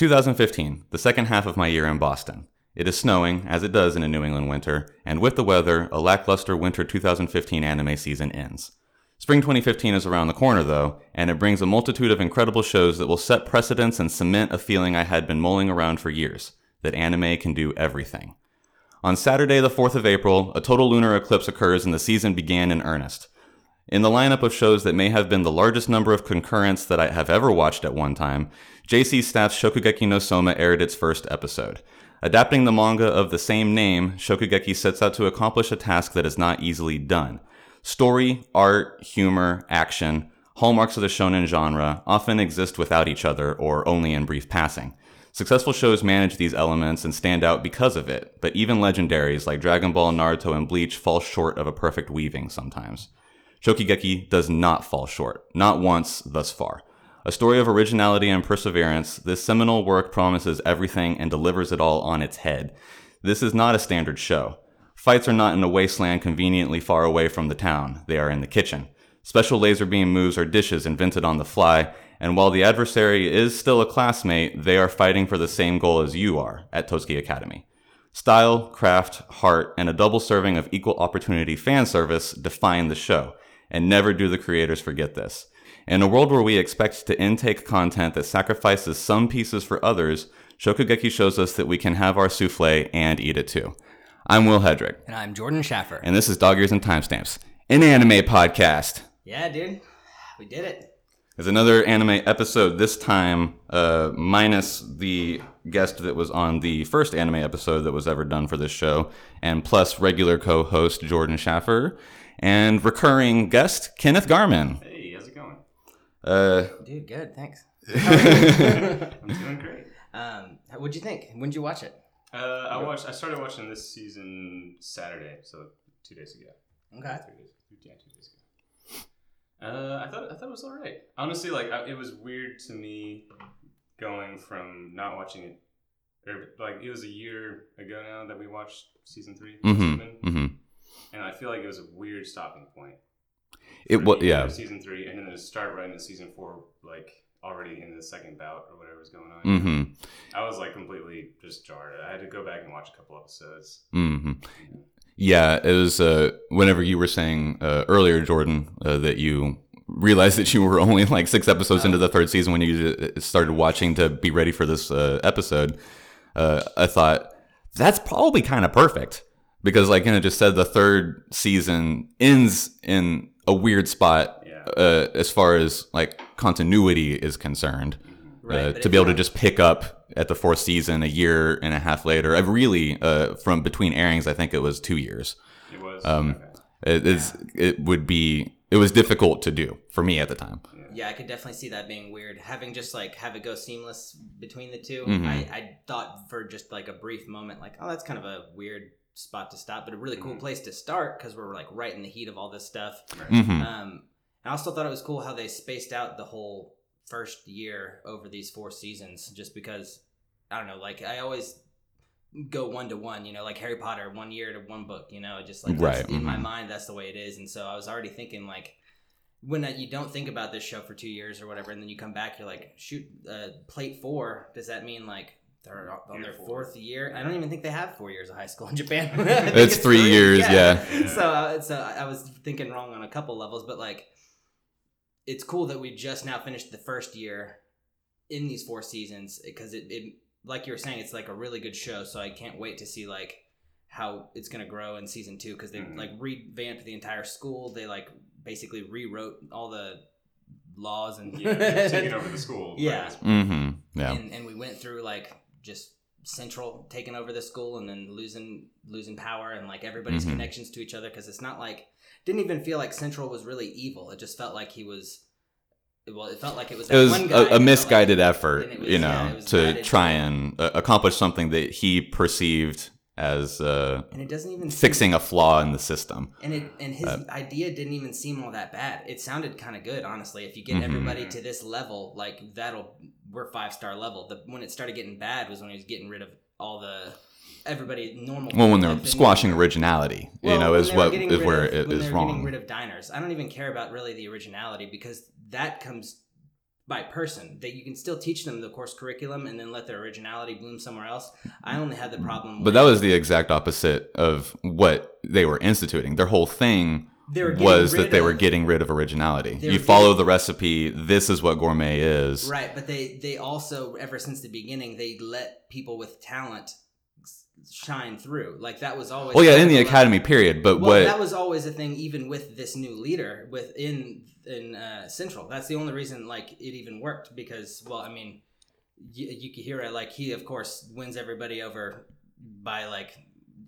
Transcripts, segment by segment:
2015, the second half of my year in Boston. It is snowing, as it does in a New England winter, and with the weather, a lackluster winter 2015 anime season ends. Spring 2015 is around the corner, though, and it brings a multitude of incredible shows that will set precedents and cement a feeling I had been mulling around for years that anime can do everything. On Saturday, the 4th of April, a total lunar eclipse occurs and the season began in earnest. In the lineup of shows that may have been the largest number of concurrents that I have ever watched at one time, JC Staff's Shokugeki no Soma aired its first episode. Adapting the manga of the same name, Shokugeki sets out to accomplish a task that is not easily done. Story, art, humor, action, hallmarks of the shonen genre, often exist without each other or only in brief passing. Successful shows manage these elements and stand out because of it, but even legendaries like Dragon Ball, Naruto, and Bleach fall short of a perfect weaving sometimes. Shokugeki does not fall short, not once thus far. A story of originality and perseverance, this seminal work promises everything and delivers it all on its head. This is not a standard show. Fights are not in a wasteland conveniently far away from the town, they are in the kitchen. Special laser beam moves are dishes invented on the fly, and while the adversary is still a classmate, they are fighting for the same goal as you are at Totsuki Academy. Style, craft, heart, and a double serving of equal opportunity fan service define the show and never do the creators forget this. In a world where we expect to intake content that sacrifices some pieces for others, Shokugeki shows us that we can have our souffle and eat it too. I'm Will Hedrick. And I'm Jordan Schaffer. And this is Dog Ears and Timestamps, an anime podcast. Yeah, dude. We did it. There's another anime episode, this time uh, minus the guest that was on the first anime episode that was ever done for this show, and plus regular co host Jordan Schaffer and recurring guest Kenneth Garman. Hey, how's it going? Uh, Dude, good. Thanks. I'm doing great. Um, what'd you think? When'd you watch it? Uh, I watched. I started watching this season Saturday, so two days ago. Okay. Three days. Yeah, two days ago. Uh, I thought I thought it was all right. Honestly, like I, it was weird to me going from not watching it, or like it was a year ago now that we watched season 3 mm-hmm, Season, mm-hmm. and I feel like it was a weird stopping point. It was yeah. season three, and then to start right into season four, like already in the second bout or whatever was going on. Mm-hmm. I was like completely just jarred. I had to go back and watch a couple episodes. Mm-hmm. Yeah, it was uh, whenever you were saying uh, earlier, Jordan, uh, that you realized that you were only like six episodes into the third season when you uh, started watching to be ready for this uh, episode. Uh, I thought that's probably kind of perfect because, like Anna just said, the third season ends in a weird spot Yeah. uh, as far as like continuity is concerned. Right, uh, to be able to just pick up at the fourth season a year and a half later. I've really, uh, from between airings, I think it was two years. It was. Um, okay. It is. It would be. It was difficult to do for me at the time. Yeah, I could definitely see that being weird. Having just like have it go seamless between the 2 Mhm. I, I thought for just like a brief moment, like, oh, that's kind of a weird spot to stop, but a really cool Mhm. place to start because we're like right in the heat of all this stuff. Right. hmm Um, I also thought it was cool how they spaced out the whole first year over these four seasons, just because I don't know, like I always go one to one, you know, like Harry Potter, one year to one book, you know, just like that's, Right, in my mhm. mind, that's the way it is, and so I was already thinking like. When you don't think about this show for two years or whatever, and then you come back, you're like, shoot, uh, plate four. Does that mean like they're on their fourth year? I don't even think they have four years of high school in Japan. I think It's three years, yeah. so uh, so I was thinking wrong on a couple levels, but like it's cool that we just now finished the first year in these four seasons because it, it like you were saying it's like a really good show so i can't wait to see like how it's going to grow in season two because they Mhm. like revamped the entire school they like basically rewrote all the laws and Yeah, taking over the school. Yeah. hmm Yeah. and, and we went through like just central taking over the school and then losing losing power and like everybody's Mhm. connections to each other because it's not like didn't even feel like central was really evil it just felt like he was well it felt like it was It was one guy, a, a misguided like- effort, was- you know, was to try and uh, accomplish something that he perceived as uh, and it doesn't even seem- fixing a flaw in the system. and it and his Uh, idea didn't even seem all that bad it sounded kind of good honestly if you get Mhm. everybody to this level like that'll we're five star level the when it started getting bad was when he was getting rid of all the everybody normal Well, when they're that didn't- squashing originality, you know, when is they were what getting is what is where of- it when is they were Getting rid of diners. I don't even care about really the originality because that comes by person. That you can still teach them the course curriculum and then let their originality bloom somewhere else. I only had the problem. But that was the exact opposite of what they were instituting. Their whole thing They were getting was that they were getting rid of originality. You follow getting- the recipe. This is what gourmet is. Right, but they they also ever since the beginning they let people with talent shine through. Like that was always Well, yeah, in the academy period, but Well, what? that was always a thing, even with this new leader within in uh, Central. That's the only reason like it even worked because, well, I mean, y- Yukihira, like he of course wins everybody over by like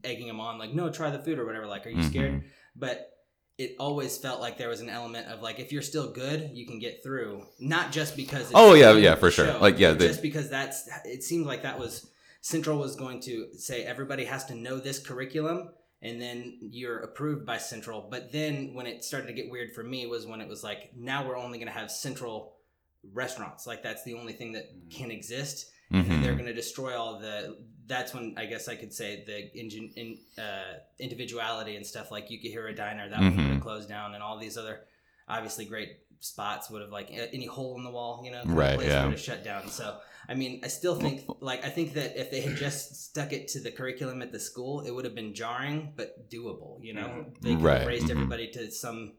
egging them on, like no, try the food or whatever. Like, are you Mhm. scared? But it always felt like there was an element of like if you're still good, you can get through. Not just because. It's Oh, yeah, yeah, for sure. show, Like, yeah, they- just because that's. It seemed like that was Central was going to say everybody has to know this curriculum and then you're approved by Central. But then when it started to get weird for me was when it was like now we're only going to have Central restaurants. Like that's the only thing that can exist. And then Mhm. they're going to destroy all the. That's when I guess I could say the engine in, uh, individuality and stuff like Yukihira Diner that one would have closed down, and all these other obviously great spots would have like any hole in the wall, you know, Right, place yeah. would have shut down. So I mean, I still think like I think that if they had just stuck it to the curriculum at the school, it would have been jarring but doable. You know, Mhm. they could Right, have raised mhm. everybody to some.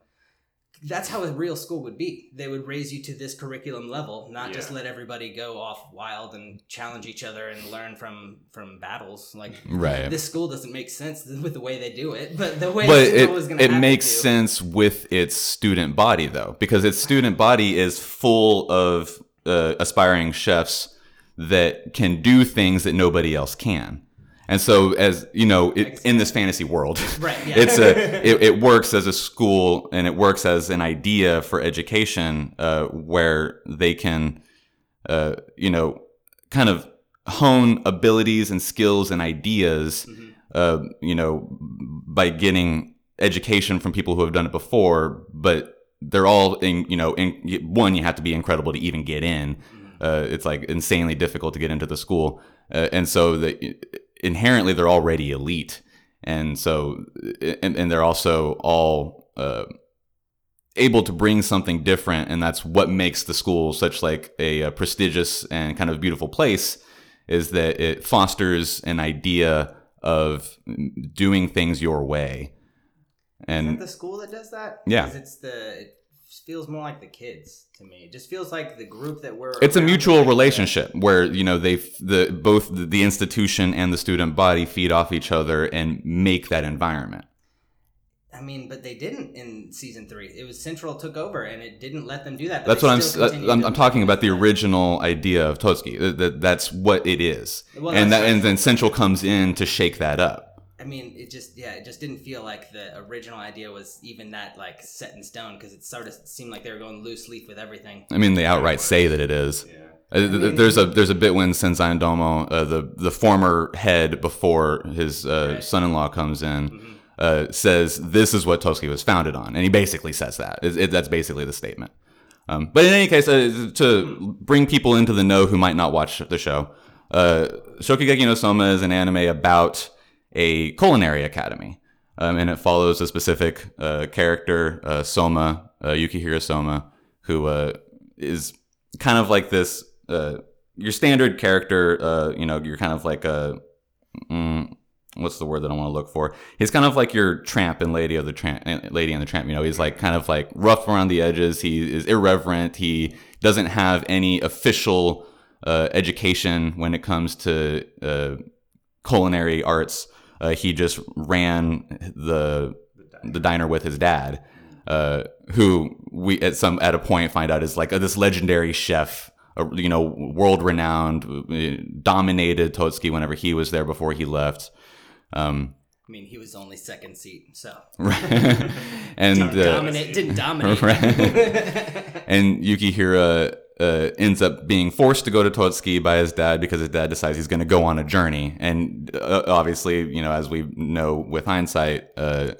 That's how a real school would be. They would raise you to this curriculum level, not just let everybody go off wild and challenge each other and learn from from battles. Like right. this school doesn't make sense with the way they do it, but the way but it, was going to it makes to. sense with its student body though because its student body is full of uh, aspiring chefs that can do things that nobody else can and so as you know it, in this fantasy world Right, yeah. it's a it, it works as a school and it works as an idea for education uh, where they can uh, you know kind of hone abilities and skills and ideas Mhm. uh, you know, by getting education from people who have done it before, but they're all in, you know, in one, you have to be incredible to even get in. Mhm. Uh, it's like insanely difficult to get into the school. Uh, and so the, inherently they're already elite. And so, and, and they're also all, uh, able to bring something different. And that's what makes the school such like a, a prestigious and kind of beautiful place is that it fosters an idea of doing things your way. And that the school that does that? Yeah, it's the. Feels more like the kids to me. It just feels like the group that we're. it's a mutual relationship where you know they the both the, institution and the student body feed off each other and make that environment. I mean, but they didn't in season three. It was Central took over, and it didn't let them do that. That's what I'm uh, continued I'm, I'm talking about the original idea of Totsuki. That, that that's what it is, Well, and that and then Central comes in to shake that up. I mean, it just yeah, it just didn't feel like the original idea was even that like set in stone because it sort of seemed like they were going loose leaf with everything. I mean, they outright say that it is. Yeah. Uh, th- th- mean- there's a there's a bit when Senzain Domo, uh, the the former head before his uh, Right. son-in-law comes in, Mhm. uh, says this is what Totsuki was founded on, and he basically says that. It, it- that's basically the statement. Um, but in any case, uh, to bring people into the know who might not watch the show, uh, Shokugeki no Soma is an anime about a culinary academy, um, and it follows a specific uh, character, uh, Soma, uh, Yukihira Soma, who uh, is kind of like this uh, your standard character. Uh, you know, you're kind of like a mm, what's the word that I want to look for? He's kind of like your tramp and lady of the tramp, lady and the tramp. You know, he's like kind of like rough around the edges. He is irreverent. He doesn't have any official education when it comes to culinary arts. Uh, he just ran the The diner. with his dad, uh, who we at some at a point find out is like uh, this legendary chef, uh, you know, world renowned, uh, dominated Totsuki whenever he was there before he left. Um, I mean, he was only second seat, so and didn't uh, dominate. Didn't dominate. And Yukihira uh, ends up being forced to go to Totsuki by his dad because his dad decides he's going to go on a journey. And uh, obviously, you know, as we know with hindsight, uh,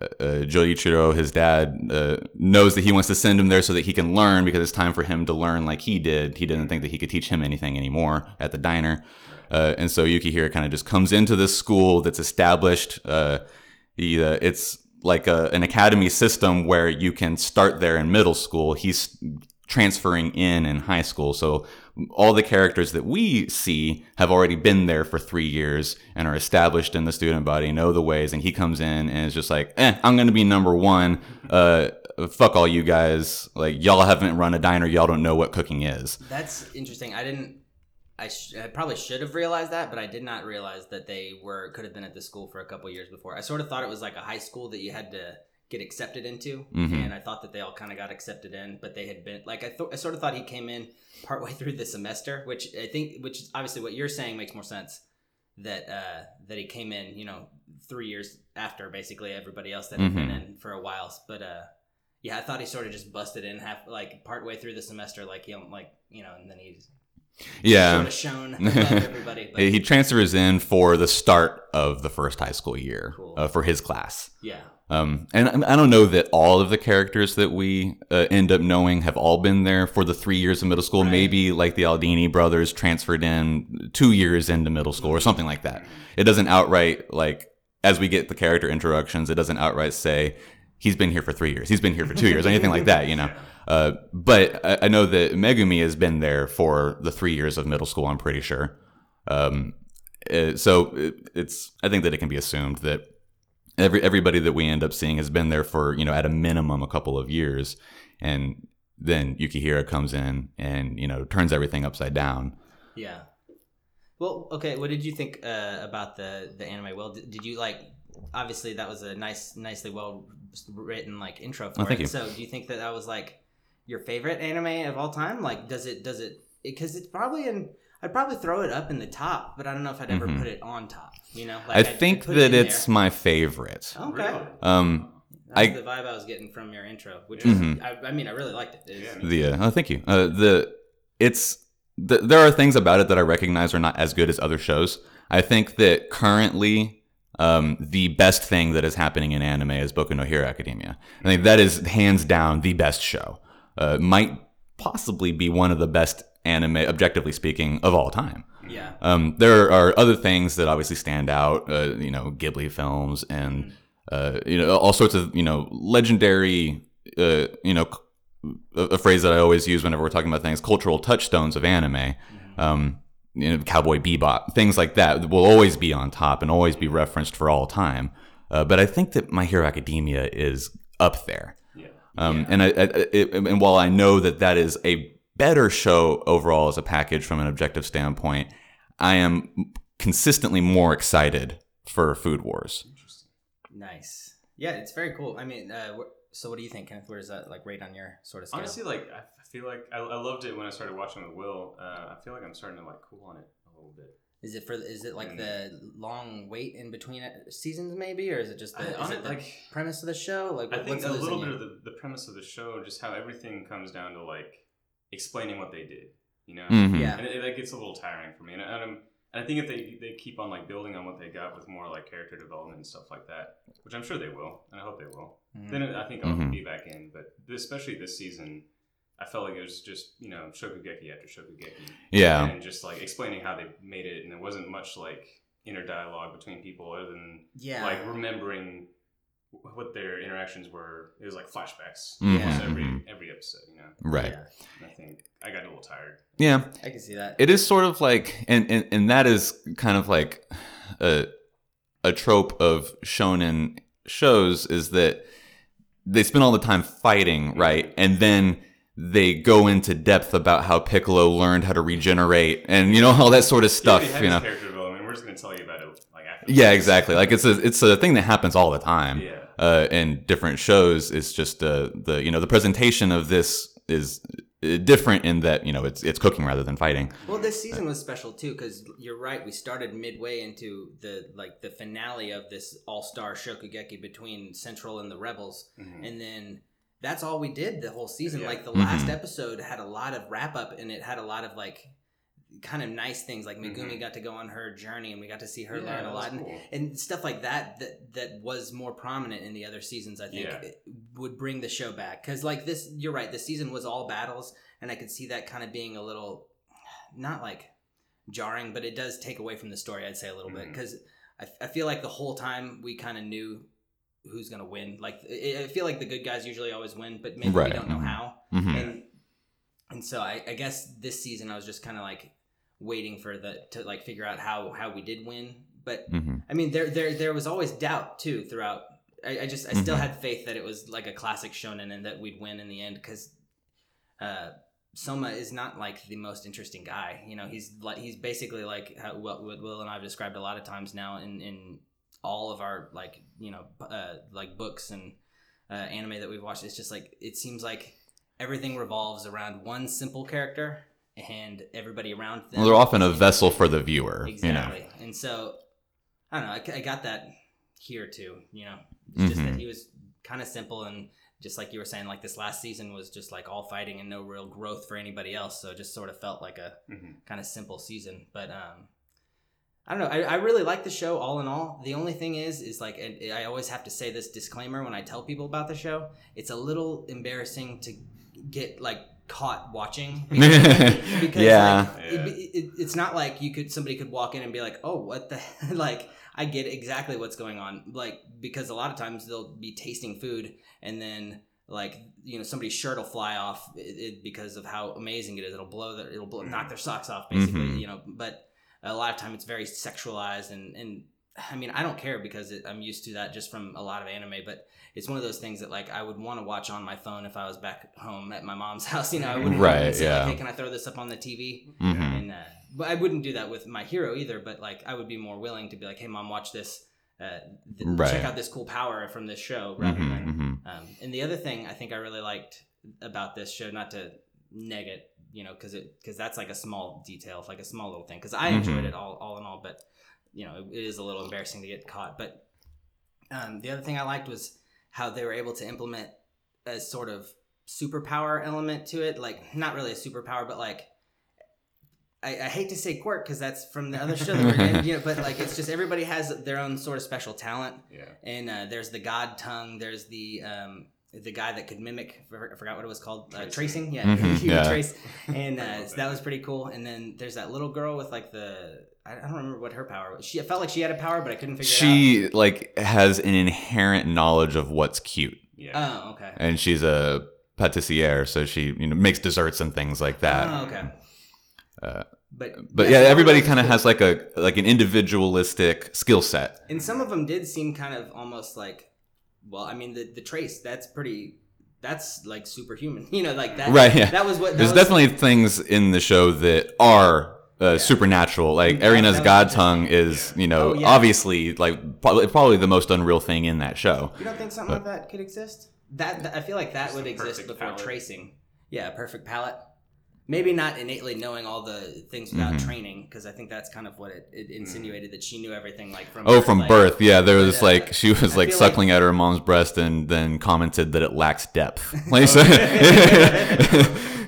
uh, Joichiro, his dad, uh, knows that he wants to send him there so that he can learn because it's time for him to learn like he did. He didn't think that he could teach him anything anymore at the diner. Uh, and so Yukihira kind of just comes into this school that's established. Uh, he, uh, it's like a, an academy system where you can start there in middle school. He's transferring in in high school. So all the characters that we see have already been there for three years and are established in the student body, know the ways, and he comes in and is just like, eh, I'm going to be number one. Uh, fuck all you guys. Like, y'all haven't run a diner. Y'all don't know what cooking is. That's interesting. I didn't. I, sh- I probably should have realized that, but I did not realize that they were could have been at the school for a couple years before. I sort of thought it was like a high school that you had to get accepted into, Mhm. and I thought that they all kind of got accepted in, but they had been like I thought. I sort of thought he came in partway through the semester, which I think, which is obviously what you're saying makes more sense. That uh, that he came in, you know, three years after basically everybody else that had been Mhm. in for a while. But uh, yeah, I thought he sort of just busted in half like partway through the semester, like you know, like you know, and then he's Yeah. sort of shown everybody. He transfers in for the start of the first high school year Cool. uh, for his class. yeah, Um, and I don't know that all of the characters that we uh, end up knowing have all been there for the three years of middle school. Right. Maybe like the Aldini brothers transferred in two years into middle school or something like that. It doesn't outright like as we get the character introductions, it doesn't outright say he's been here for three years, he's been here for two years, anything like that. You know. Uh, but I, I know that Megumi has been there for the three years of middle school. I'm pretty sure. Um, uh, so it, it's I think that it can be assumed that every everybody that we end up seeing has been there for you know at a minimum a couple of years, and then Yukihira comes in and you know turns everything upside down. yeah. Well, okay. What did you think uh, about the the anime? Well, did, did you like? Obviously, that was a nice, nicely well written like intro for Oh, it. you. So, do you think that that was like your favorite anime of all time? Like, does it does it? Because it's probably in. I'd probably throw it up in the top, but I don't know if I'd ever Mhm. put it on top. You know, I I'd- I'd think put it that in it's there. my favorite. okay. Really? Um, That's I- the vibe I was getting from your intro, which Mhm. was, I, I mean, I really liked it. It's- Yeah. the uh, oh thank you uh, the it's the, there are things about it that I recognize are not as good as other shows. I think that currently um, the best thing that is happening in anime is Boku no Hero Academia. I think that is hands down the best show. Uh, might possibly be one of the best anime, objectively speaking, of all time. yeah. Um, there are other things that obviously stand out, uh, you know, Ghibli films and, uh, you know, all sorts of, you know, legendary, uh, you know, a, a phrase that I always use whenever we're talking about things, cultural touchstones of anime, um, you know, Cowboy Bebop, things like that will always be on top and always be referenced for all time. Uh, but I think that My Hero Academia is up there. Yeah. Um, Yeah. And I, I, it, and while I know that that is a better show overall as a package from an objective standpoint, I am consistently more excited for Food Wars. Nice. Yeah, it's very cool. I mean, uh, so what do you think, Kenneth? Where does that like rate on your sort of scale? Honestly, like I I feel like I, I loved it when I started watching with Will. Uh, I feel like I'm starting to like cool on it a little bit. is it for? Is it like Mm. the long wait in between seasons, maybe, or is it just the, I- is it it, the like- premise of the show? Like, I think a losing little you? bit of the, the premise of the show, just how everything comes down to like explaining what they did. You know, Mhm. Yeah. and it, it gets a little tiring for me. And, and, I'm, and I think if they they keep on like building on what they got with more like character development and stuff like that, which I'm sure they will, and I hope they will. Mhm. Then I think I'll Mhm. be back in. But especially this season, I felt like it was just you know Shokugeki after Shokugeki. Yeah. and just like explaining how they made it, and there wasn't much like inner dialogue between people other than yeah, like remembering what their interactions were. It was like flashbacks Mhm, almost every. Every episode, you know. Right. Yeah, I think I got a little tired. Yeah. I can see that. It is sort of like, and, and, and that is kind of like a, a trope of shonen shows is that they spend all the time fighting, right? And then they go into depth about how Piccolo learned how to regenerate and, you know, all that sort of stuff, Yeah, you know? character development. We're just gonna tell you about it like after. Yeah, exactly. Like it's a, it's a thing that happens all the time. Yeah. Uh, in different shows is just uh, the you know the presentation of this is uh, different in that you know it's it's cooking rather than fighting. Well, this season was special too because you're right. We started midway into the like the finale of this all star Shokugeki between Central and the Rebels, Mhm. and then that's all we did the whole season. Yeah. Like the last Mhm. episode had a lot of wrap up, and it had a lot of like kind of nice things. Like Megumi Mhm. got to go on her journey, and we got to see her Yeah, learn a lot, was and, and stuff like that. That that was more prominent in the other seasons. I think Yeah. would bring the show back because like this, you're right. The season was all battles, and I could see that kind of being a little not like jarring, but it does take away from the story. I'd say a little bit Mhm. because I, I feel like the whole time we kind of knew who's gonna win. Like I I feel like the good guys usually always win, but maybe Right. we don't know Mhm. how. Mhm. And and so I, I guess this season I was just kind of like waiting for the to like figure out how how we did win. But hmm I mean, there there there was always doubt too throughout. I, I just I still Mhm. had faith that it was like a classic shonen and that we'd win in the end because uh, Soma is not like the most interesting guy. You know, he's like he's basically like how, what, what Will and I have described a lot of times now in in all of our like you know uh, like books and uh, anime that we've watched. It's just like it seems like everything revolves around one simple character and everybody around them. Well, they're often a vessel for the viewer. Exactly. And so, I don't know. I, I got that here too. You know, it's just that Mhm. he was kind of simple and just like you were saying, like this last season was just like all fighting and no real growth for anybody else. So it just sort of felt like a Mhm. kind of simple season. But um, I don't know. I, I really like the show all in all. The only thing is, is like, and I always have to say this disclaimer when I tell people about the show. It's a little embarrassing to get like caught watching. Because Yeah. like, it, it, it's not like you could somebody could walk in and be like oh what the like i get exactly what's going on. Like because a lot of times they'll be tasting food and then like you know somebody's shirt will fly off it, it, because of how amazing it is. It'll blow their it'll blow, knock their socks off basically Mhm. you know but a lot of time it's very sexualized and and I mean, I don't care because it, I'm used to that just from a lot of anime, but it's one of those things that like I would want to watch on my phone if I was back home at my mom's house. You know, I wouldn't Right, say yeah. like, hey, can I throw this up on the TV? Mm-hmm. And uh, but I wouldn't do that with my hero either. But like, I would be more willing to be like, hey, mom, watch this. Uh, th- Right. Check out this cool power from this show, rather than. hmm Um, and the other thing I think I really liked about this show, not to neg it, you know, because it because that's like a small detail, like a small little thing. Because I enjoyed Mhm. it all, all in all, but you know, it, it is a little embarrassing to get caught. But um, the other thing I liked was how they were able to implement a sort of superpower element to it, like not really a superpower, but like. I, I hate to say quirk because that's from the other show that we're getting, you know, but like it's just everybody has their own sort of special talent Yeah. and uh, there's the god tongue there's the um, the guy that could mimic I forgot what it was called uh, Tracing. tracing yeah Mhm, yeah. trace and uh, so that was pretty cool and then there's that little girl with like the I I don't remember what her power was she it felt like she had a power but I couldn't figure it out. She like has an inherent knowledge of what's cute, Yeah. oh okay and she's a patissiere, so she you know makes desserts and things like that. oh okay Uh, but But yeah, some of everybody kind of has like a like an individualistic skill set. and some of them did seem kind of almost like well I mean the the trace that's pretty that's like superhuman you know like that Right, yeah. that was what that There's was- definitely things in the show that are uh, supernatural. Like Erina's that god tongue is, you know, Oh, yeah. obviously like probably, probably the most unreal thing in that show. You don't think something like that could exist? That, that- I feel like that Just would exist before palette. tracing. Yeah, perfect palette. Maybe not innately knowing all the things without Mhm. training, because I think that's kind of what it, it insinuated that she knew everything like from. Oh, birth, from like- birth, yeah. There was But, uh, like she was I like feel suckling at her mom's breast and then commented that it lacks depth. Like, so,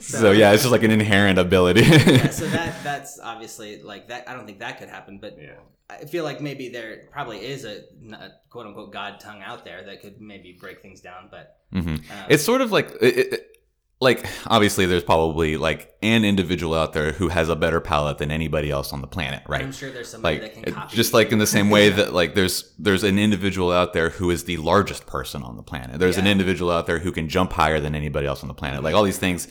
so yeah, it's just like an inherent ability. Yeah, so that that's obviously like that. I don't think that could happen, but Yeah. I feel like maybe there probably is a, a quote unquote god tongue out there that could maybe break things down. But hmm um, It's sort of like it, it, like obviously there's probably like an individual out there who has a better palate than anybody else on the planet, right? I'm sure there's somebody like that can copy. just like in the same way that like there's there's an individual out there who is the largest person on the planet there's an individual out there who can jump higher than anybody else on the planet like all these things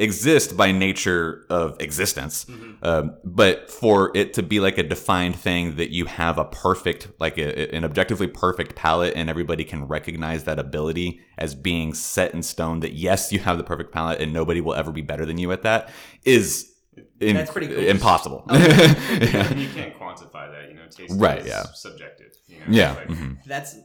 exist by nature of existence Mhm. um, but for it to be like a defined thing that you have a perfect like a, an objectively perfect palette and everybody can recognize that ability as being set in stone that yes you have the perfect palette and nobody will ever be better than you at that is in- That's pretty cool. impossible Oh, yeah. Yeah. You can't quantify that, you know, taste Right, is yeah. subjective. You know? Yeah. Like, mhm. that's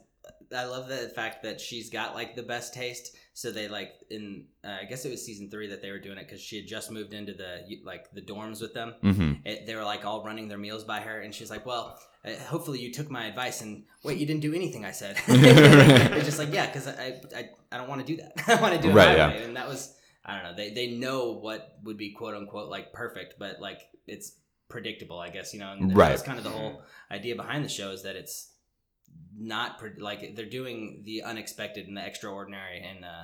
I love the fact that she's got like the best taste. So they like in uh, I guess it was season three that they were doing it because she had just moved into the like the dorms with them. Mhm. It, they were like all running their meals by her, and she's like, "Well, uh, hopefully you took my advice and wait, you didn't do anything I said." it's just like, yeah, because I, I I don't want to do that. I want to do it Right, yeah. way, and that was I don't know. They they know what would be quote unquote like perfect, but like it's predictable, I guess you know. And Right. That's kind of the whole idea behind the show is that it's not pre- like they're doing the unexpected and the extraordinary. And uh,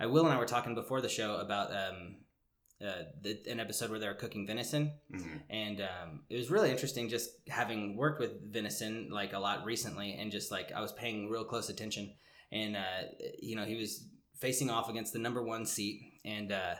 I Will and I were talking before the show about um, uh, the, an episode where they were cooking venison, mhm. and um, it was really interesting just having worked with venison like a lot recently, and just like I was paying real close attention, and uh, you know he was facing off against the number one seat, and uh,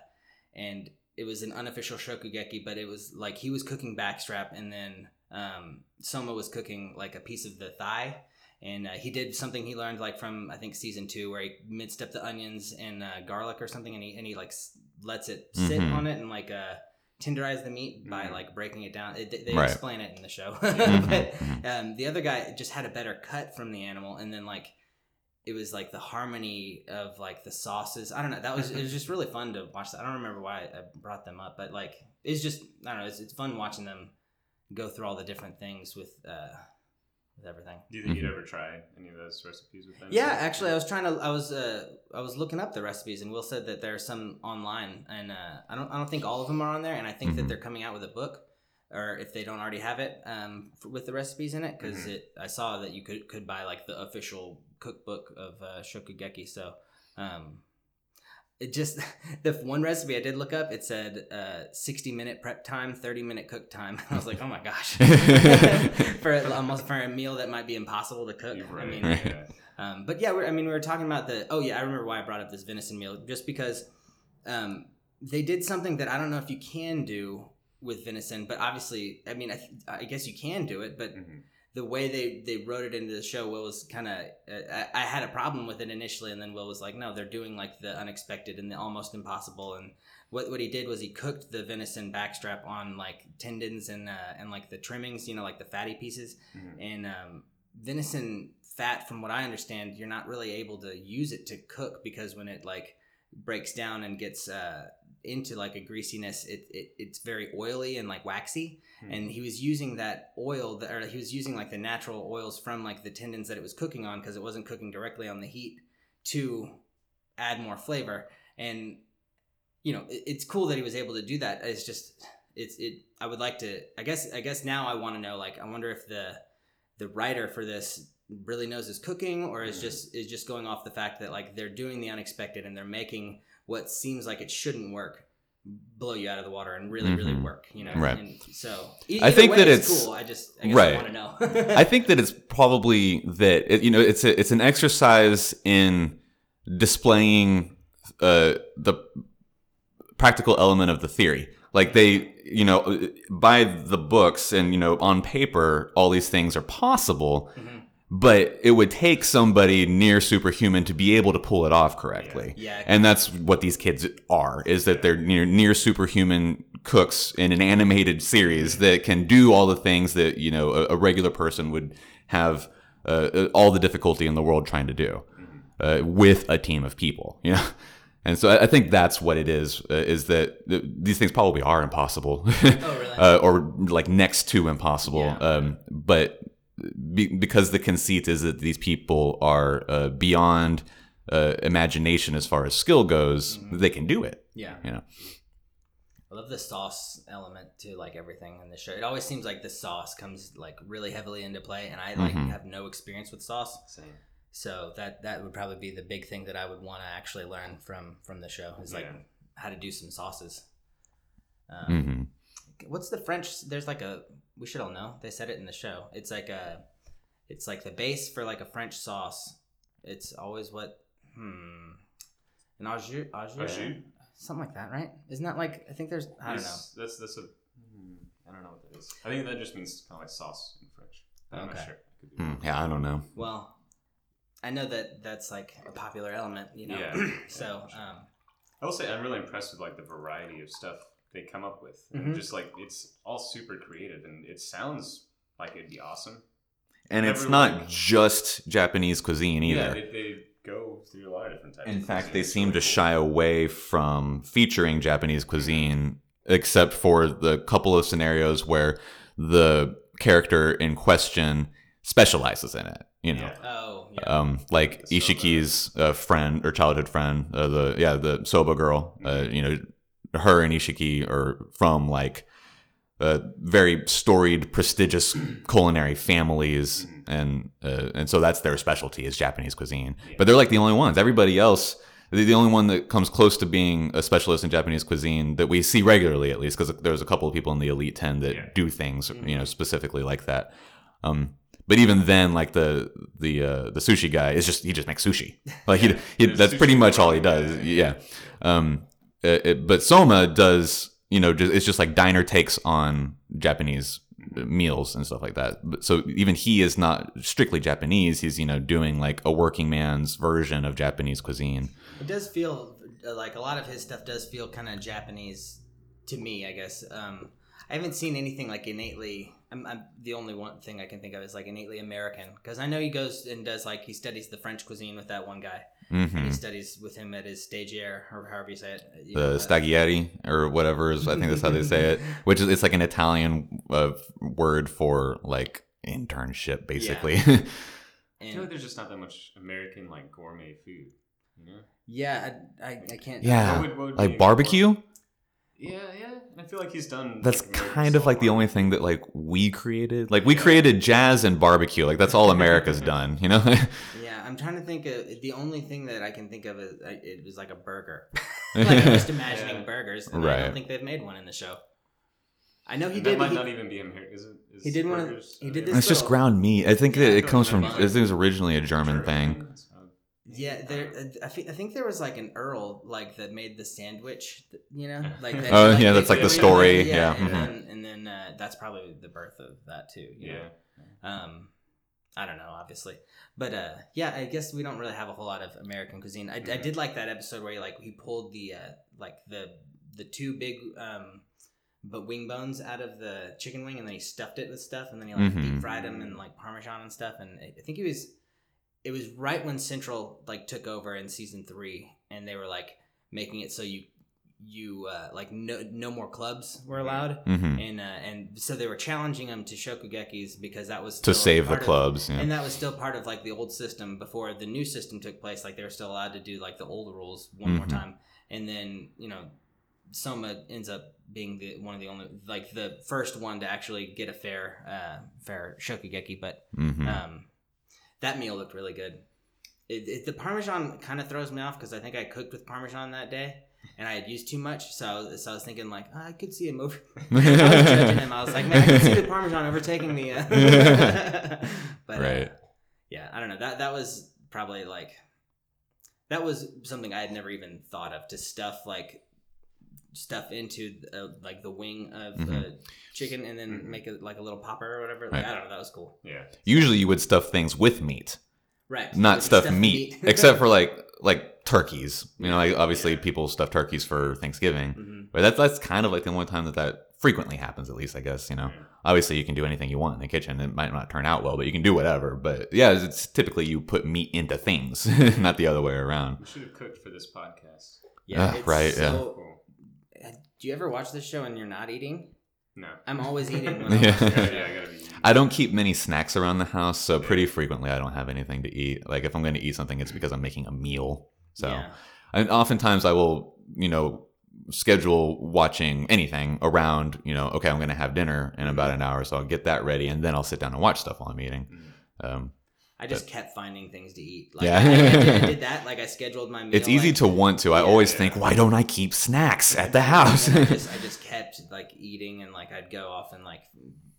and it was an unofficial shokugeki, but it was like he was cooking backstrap, and then um, Soma was cooking like a piece of the thigh. And uh, he did something he learned like from I think season two, where he minced up the onions and uh, garlic or something, and he and he like s- lets it sit Mhm. on it and like uh, tenderize the meat by Mhm. like breaking it down. It, they they Right. explain it in the show, Mhm, but mhm. um, the other guy just had a better cut from the animal, and then like it was like the harmony of like the sauces. I don't know. That was it was just really fun to watch. That. I don't remember why I brought them up, but like it's just I don't know. It's, it's fun watching them go through all the different things with uh, with everything. Do you think you'd ever try any of those recipes with them? Yeah, actually, I was trying to. I was uh, I was looking up the recipes, and Will said that there are some online, and uh, I don't I don't think all of them are on there, and I think that Mhm. they're coming out with a book, or if they don't already have it, um, f with the recipes in it, because Mhm. it I saw that you could could buy like the official cookbook of uh, shokugeki, so. Um, it just the one recipe I did look up. It said uh, sixty minute prep time, thirty minute cook time. I was like, oh my gosh, for almost for a meal that might be impossible to cook. You're I mean, yeah. um, but yeah, we're, I mean, we were talking about the. Oh yeah, I remember why I brought up this venison meal, just because um, they did something that I don't know if you can do with venison, but obviously, I mean, I, th- I guess you can do it, but Mhm. The way they they wrote it into the show, Will was kind of. Uh, I, I had a problem with it initially, and then Will was like, "No, they're doing like the unexpected and the almost impossible." And what what he did was he cooked the venison backstrap on like tendons and uh, and like the trimmings, you know, like the fatty pieces Mhm. and um, venison fat from what i understand you're not really able to use it to cook because when it like breaks down and gets uh, into like a greasiness it, it it's very oily and like waxy Mhm. and he was using that oil that, or he was using like the natural oils from like the tendons that it was cooking on because it wasn't cooking directly on the heat to add more flavor and you know it, it's cool that he was able to do that it's just it's it i would like to i guess i guess now i want to know like i wonder if the the writer for this really knows his cooking or is Mhm. just is just going off the fact that like they're doing the unexpected and they're making what seems like it shouldn't work blow you out of the water and really really Mhm. work you know Right. and so I think that it's it's- cool i just i guess right. i want to know I think that it's probably that it, you know it's a, it's an exercise in displaying uh, the practical element of the theory. Like they, you know, by the books and you know on paper, all these things are possible, Mhm. But it would take somebody near superhuman to be able to pull it off correctly. yeah And that's what these kids are: is that they're near near superhuman cooks in an animated series that can do all the things that you know a, a regular person would have uh, uh, all the difficulty in the world trying to do uh, with a team of people. You know. And so I I think that's what it is: uh, is that th- these things probably are impossible, oh really uh, or like next to impossible. Yeah. Um, but be, because the conceit is that these people are uh, beyond uh, imagination as far as skill goes, Mhm. they can do it. yeah You know. I love the sauce element to like everything in the show. It always seems like the sauce comes like really heavily into play, and I like Mhm. have no experience with sauce, Same. so that that would probably be the big thing that I would want to actually learn from from the show is like Yeah. how to do some sauces. Um, hmm What's the French? There's like a we should all know. They said it in the show. It's like a, it's like the base for like a French sauce. It's always what hmm, an au jus, au jus, Au jus? something like that, right? Isn't that like I think there's I don't know. Yes, That's that's a. hmm, I don't know what that is. I think that just means kind of like sauce in French. I'm Okay. not sure. I could be wrong. yeah, I don't know. Well, I know that that's like a popular element, you know. Yeah. so, Yeah, um, I will say I'm really impressed with like the variety of stuff they come up with. And Mhm. Just like it's all super creative and it sounds like it'd be awesome. And it's Never not just Japanese cuisine either. Yeah, they, they go through a lot of different types. In of fact, they seem to shy away from featuring Japanese cuisine, except for the couple of scenarios where the character in question specializes in it. You know, Yeah. oh yeah, um, like Isshiki's uh, friend or childhood friend, uh, the yeah, the Soba girl. Uh, Mhm. you know, her and Isshiki are from like uh, very storied, prestigious culinary families, and uh, and so that's their specialty is Japanese cuisine. But they're like the only ones. Everybody else. The only one that comes close to being a specialist in Japanese cuisine that we see regularly, at least, because there's a couple of people in the elite ten that Yeah. do things, you know, Mhm. specifically like that. Um, but even then, like the the uh, the sushi guy is just he just makes sushi. Like he, he that's pretty much all he does. Yeah. Um, it, it- but Soma does, you know, just, it's just like diner takes on Japanese meals and stuff like that. But- So even he is not strictly Japanese. He's you know doing like a working man's version of Japanese cuisine. It does feel uh, like a lot of his stuff does feel kind of Japanese to me, I guess. Um, I haven't seen anything like innately. I'm, I'm the only one thing I can think of is like innately American because I know he goes and does like he studies the French cuisine with that one guy. And hmm he studies with him at his stagiaire or however you say it. You The know, uh, stagieri or whatever is I think that's how they say it, which is it's like an Italian uh, word for like internship basically. I feel like there's just not that much American like gourmet food. You know? yeah, I, I, I can't. Yeah. What would- what would like barbecue. gourmet- Yeah, yeah. I feel like he's done. That's like, kind of like the only thing that like we created. Like we created jazz and barbecue. Like that's all America's done, you know? Yeah, I'm trying to think of the only thing that I can think of is I- it was like a burger. like I'm just imagining Yeah. burgers. And I don't think they've made one in the show. I know he And that did. might he, not even be American. Is it? Is he did one of- he did uh, this it's just ground meat. I think Yeah, that it comes from. I think it was originally a German thing. Yeah, there. I, thi- I think there was like an Earl like that made the sandwich. You know, like that, Oh, like, yeah, that's like the put it story, Yeah, yeah, and then, and then uh, that's probably the birth of that too. you know? Yeah. Um, I don't know, obviously, but uh, yeah, I guess we don't really have a whole lot of American cuisine. I, I Mhm. did like that episode where he like he pulled the uh, like the the two big um, but wing bones out of the chicken wing, and then he stuffed it with stuff, and then he like Mhm. deep fried them in like parmesan and stuff. And I I think he was it was right when Central like took over in season three, and they were like making it so you you uh, like no no more clubs were allowed hmm and uh, and so they were challenging them to shokugekis because that was To save the part of- clubs. Yeah. and that was still part of like the old system before the new system took place. Like they were still allowed to do like the old rules one more Mhm. time, and then you know, Soma ends up being the one of the only like the first one to actually get a fair uh, fair shokugeki. But Mhm. um, that meal looked really good. It, it, the parmesan kind of throws me off because I think I cooked with parmesan that day. And I had used too much, so I was, so I was thinking like oh, I could see him over. I was judging him. I was like, man, I can see the parmesan overtaking the. Uh... but, uh, Right. yeah, I don't know. That that was probably like that was something I had never even thought of to stuff like stuff into uh, like the wing of the Mhm. chicken and then Mhm. make it like a little popper or whatever. Like Right. I don't know. That was cool. Yeah. Usually you would stuff things with meat, Right. not Like, stuff the meat, except for like like turkeys. You know, like obviously Yeah. people stuff turkeys for Thanksgiving, Mhm. but that's that's kind of like the only time that that frequently happens. At least I guess you know. Yeah. Obviously, you can do anything you want in the kitchen. It might not turn out well, but you can do whatever. But yeah, it's typically you put meat into things, not the other way around. We should have cooked for this podcast. Yeah. Ah, it's right, yeah. Cool. Do you ever watch this show and you're not eating? No. I'm always eating. When I'm Yeah. Yeah, yeah, I gotta be. I don't keep many snacks around the house, so Yeah. pretty frequently I don't have anything to eat. Like if I'm going to eat something, it's because I'm making a meal. So Yeah. and oftentimes I will, you know, schedule watching anything around, you know, okay, I'm going to have dinner in about an hour, so I'll get that ready, and then I'll sit down and watch stuff while I'm eating. Mm. Um, I just kept finding things to eat. Like, Yeah. I, I did, I did that. Like I scheduled my meal. it's easy like, to want to. I Yeah. always Yeah. think, why don't I keep snacks at the house? I just I just kept like eating and like I'd go off and like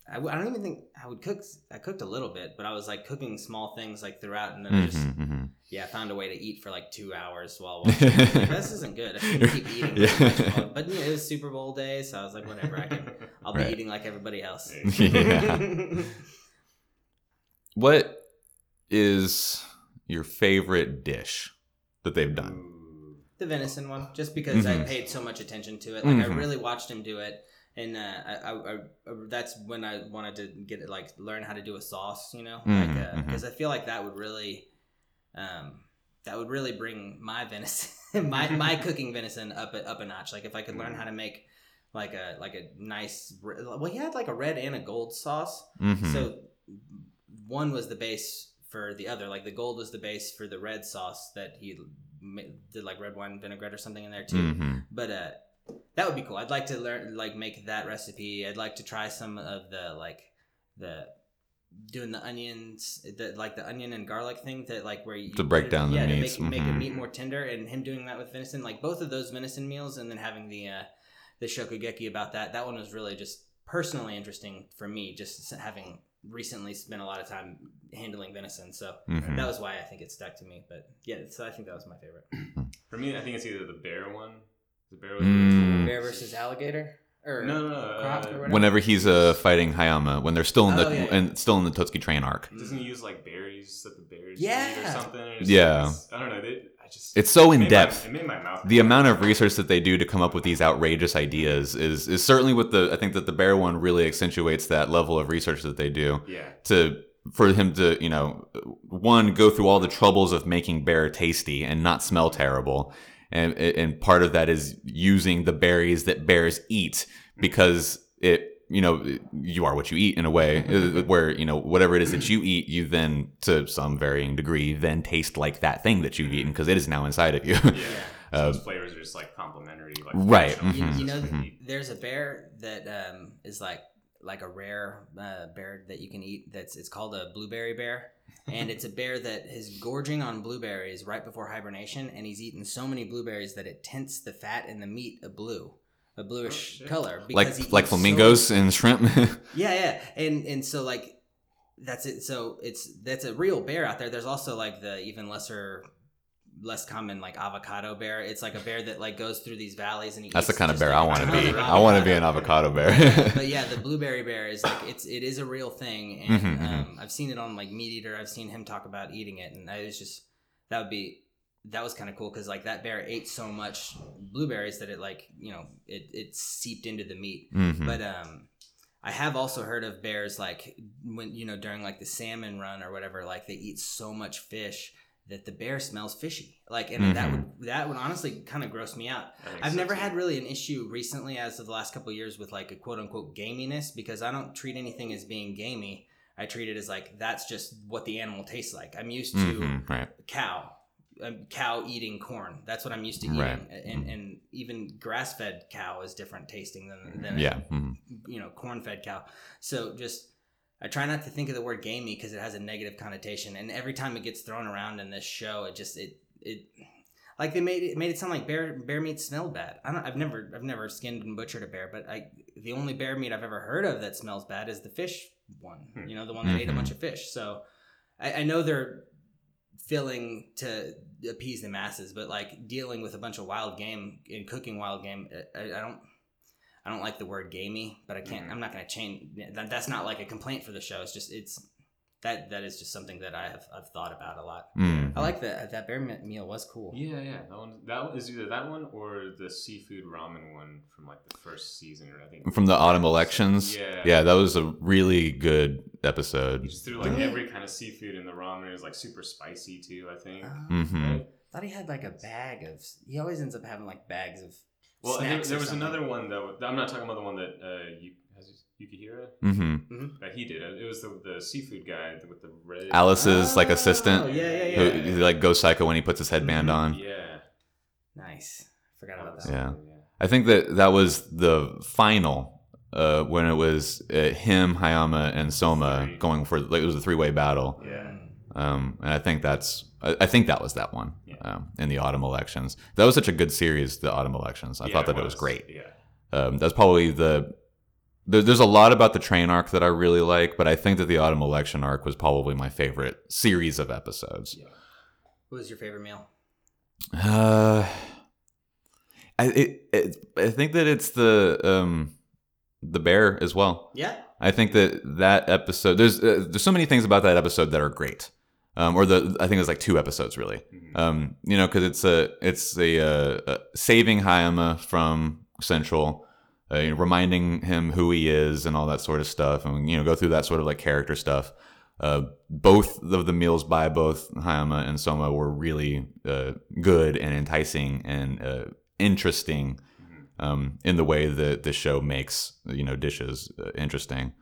I, w- I don't even think I would cook. I cooked a little bit, but I was like cooking small things like throughout, and then I just Mhm, mhm. yeah found a way to eat for like two hours while watching. I was like, this isn't good. I shouldn't keep eating. Yeah. so much while- But you know, it was Super Bowl day, so I was like, whatever. I can. I'll be Right. eating like everybody else. Yeah. What is your favorite dish that they've done? The venison one, just because I Mhm. paid so much attention to it. Like I Mhm. really watched him do it, and uh, I, I, I, that's when I wanted to get it, like learn how to do a sauce. You know, Mhm, like mhm. because I feel like that would really, um, that would really bring my venison, my my cooking venison up a, up a notch. Like if I could learn how to make like a like a nice, well, he had like a red and a gold sauce. Mhm. So one was the base for the other. Like the gold was the base for the red sauce that he did, like red wine vinaigrette or something in there too. Mhm. But uh, that would be cool. I'd like to learn, like, make that recipe. I'd like to try some of the like the doing the onions, the like the onion and garlic thing that like where you To break put it- down the yeah, meats, to make, make the mhm. meat more tender, and him doing that with venison. Like both of those venison meals, and then having the uh, the shokugeki about that. That one was really just personally interesting for me, just having recently spent a lot of time handling venison. So Mhm. that was why I think it stuck to me. But yeah, so I think that was my favorite. For me, I think it's either the bear one. The bear was Mm. really. Bear versus alligator, or No, no, no. crop uh, or. Whenever he's Crop uh, whenever he's uh fighting Hayama when they're still in the Oh, yeah, yeah. and still in the Totsuki train arc. doesn't he use like berries that the bears Yeah. eat or something? It's- Yeah. it's- I don't know. They, I just It's so it in made depth. My, it made my mouth. the water. amount of research that they do to come up with these outrageous ideas is is certainly what the I think that the bear one really accentuates that level of research that they do Yeah. to for him to you know one go through all the troubles of making bear tasty and not smell terrible and and part of that is using the berries that bears eat because it you know you are what you eat in a way uh, where you know whatever it is that you eat you then to some varying degree then taste like that thing that you've eaten because it is now inside of you Yeah. So Uh, those flavors are just like complementary. Like Right, functional. You, you know, mhm. there's a bear that um, is like like a rare uh, bear that you can eat. That's it's called a blueberry bear, and it's a bear that is gorging on blueberries right before hibernation, and he's eaten so many blueberries that it tints the fat and the meat a blue, a bluish Oh, color. like like eats so- flamingos and shrimp yeah, yeah, and and so like that's it. So it's that's a real bear out there. There's also like the even lesser, less common like avocado bear. It's like a bear that like goes through these valleys and that's the kind of bear like, I want to be I want to be an avocado. bear but yeah, the blueberry bear is like it's it is a real thing, and Mhm, mhm. um, I've seen it on like Meat Eater. I've seen him talk about eating it, and I was just that would be that was kind of cool because like that bear ate so much blueberries that it like you know it it seeped into the meat. Mhm. But um, I have also heard of bears like when you know during like the salmon run or whatever, like they eat so much fish that the bear smells fishy. Like, and that would that would honestly kind of gross me out. I think I've never had really an issue recently, as of the last couple of years, with like a quote unquote gaminess because I don't treat anything as being gamey. I treat it as like that's just what the animal tastes like. I'm used to Mhm, right cow, um, cow eating corn. That's what I'm used to eating, Right. and and even grass fed cow is different tasting than than yeah mhm. you know corn fed cow. So just I try not to think of the word gamey because it has a negative connotation, and every time it gets thrown around in this show, it just it it like they made it made it sound like bear bear meat smelled bad. I don't. I've never I've never skinned and butchered a bear, but I the only bear meat I've ever heard of that smells bad is the fish one. Hmm. You know, the one that ate a Mhm. bunch of fish. So I, I know they're filling to appease the masses, but like dealing with a bunch of wild game and cooking wild game, I, I don't. I don't like the word gamey, but I can't. Mhm. I'm not going to change. That, that's not like a complaint for the show. It's just it's that that is just something that I have I've thought about a lot. Mm. I like that that bear me- meal was cool. Yeah, yeah. That one. That one is either that one or the seafood ramen one from like the first season, or I think from the autumn elections Yeah. yeah that was a really good He episode just threw like Really? every kind of seafood in the ramen. It was like super spicy too. I think. Uh, hmm Right? thought he had like a bag of. He always ends up having like bags of. Well, there, snacks there was something. another one though. I'm not talking about the one that uh, you has Yukihira hmm that he did. It was the, the seafood guy with the red. alice's like Oh, assistant Yeah, yeah, who yeah. he, like goes psycho when he puts his headband Mhm, on Yeah. Nice. Forgot about was- that. Yeah. I think that that was the final uh, when it was uh, him, Hayama, and Soma Three. going for like it was a three way battle. Yeah. Um, and I think that's I, I think that was that one Yeah. um, in the autumn elections. That was such a good series, the autumn elections. I Yeah, thought that it was great. Yeah. Um, that's probably the there, there's a lot about the train arc that I really like, but I think that the autumn election arc was probably my favorite series of episodes. Yeah. What was your favorite meal? Uh, I it, it, I think that it's the um the bear as well. Yeah. I think that that episode there's uh, there's so many things about that episode that are great. Um, or the I think it's like two episodes really. Mhm. Um, you know, because it's a it's a, uh uh saving Hayama from Central, uh, you know, reminding him who he is and all that sort of stuff, and you know, go through that sort of like character stuff. Uh, both of the meals by both Hayama and Soma were really uh, good and enticing and uh, interesting Mhm. um, in the way that the show makes you know dishes uh, interesting.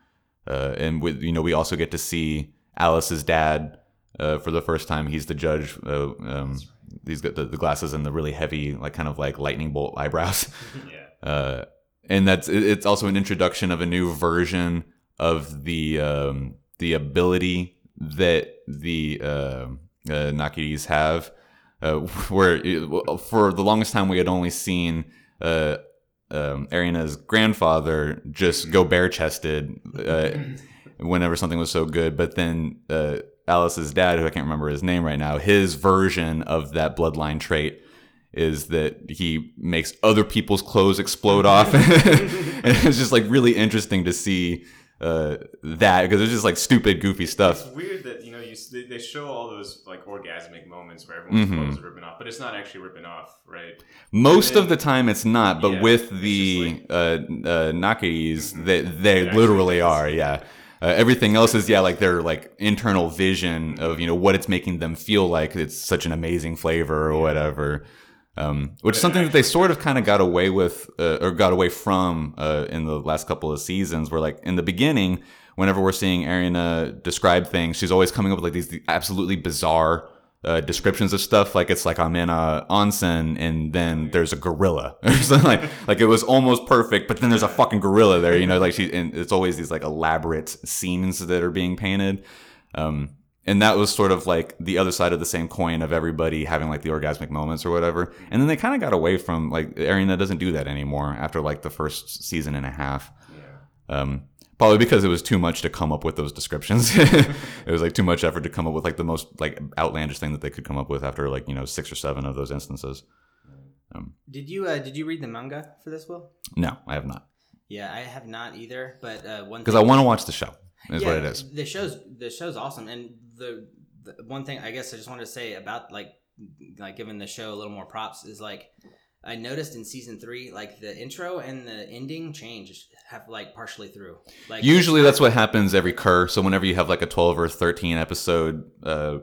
Uh, and with you know, we also get to see Alice's dad uh, for the first time. He's the judge. Uh, um, he's got the, the glasses and the really heavy, like kind of like lightning bolt eyebrows. yeah. Uh, and that's it's also an introduction of a new version of the um, the ability that the uh, uh, Nakiris have, uh, where it- for the longest time we had only seen uh, um, Erina's grandfather just go bare chested uh, whenever something was so good, but then uh, Alice's dad, who I can't remember his name right now, his version of that bloodline trait is that he makes other people's clothes explode off. and it's just like really interesting to see uh, that because it's just like stupid, goofy stuff. It's weird that you know you they, show all those like orgasmic moments where everyone's Mhm. clothes are ripping off, but it's not actually ripping off, right? Most And of the time, it's not, but Yeah, with the just uh, uh, Nakis, Mhm. they, they It literally are, yeah. Uh, everything else is, yeah, like their like internal vision of you know what it's making them feel like it's such an amazing flavor or whatever. Um, which is something that they sort of kind of got away with uh, or got away from uh, in the last couple of seasons. Where like in the beginning, whenever we're seeing Erina describe things, she's always coming up with like these absolutely bizarre uh, descriptions of stuff. Like it's like I'm in a onsen and then there's a gorilla or something like like it was almost perfect, but then there's a fucking gorilla there. You know, like she and it's always these like elaborate scenes that are being painted. Um, and that was sort of like the other side of the same coin of everybody having like the orgasmic moments or whatever. And then they kind of got away from like Erina doesn't do that anymore after like the first season and a half. Yeah. Um, probably because it was too much to come up with those descriptions. it was like too much effort to come up with like the most like outlandish thing that they could come up with after like you know six or seven of those instances. Um, Did you uh, did you read the manga for this, Will? no, I have not Yeah, I have not either. But uh, one because I want to watch the show. Is yeah, what it is. The show's the show's awesome, and the, the one thing I guess I just wanted to say about like like giving the show a little more props is like I noticed in season three, like the intro and the ending change have like partially through. Like Usually that's what happens every cour. So whenever you have like a 12 or 13 episode, uh,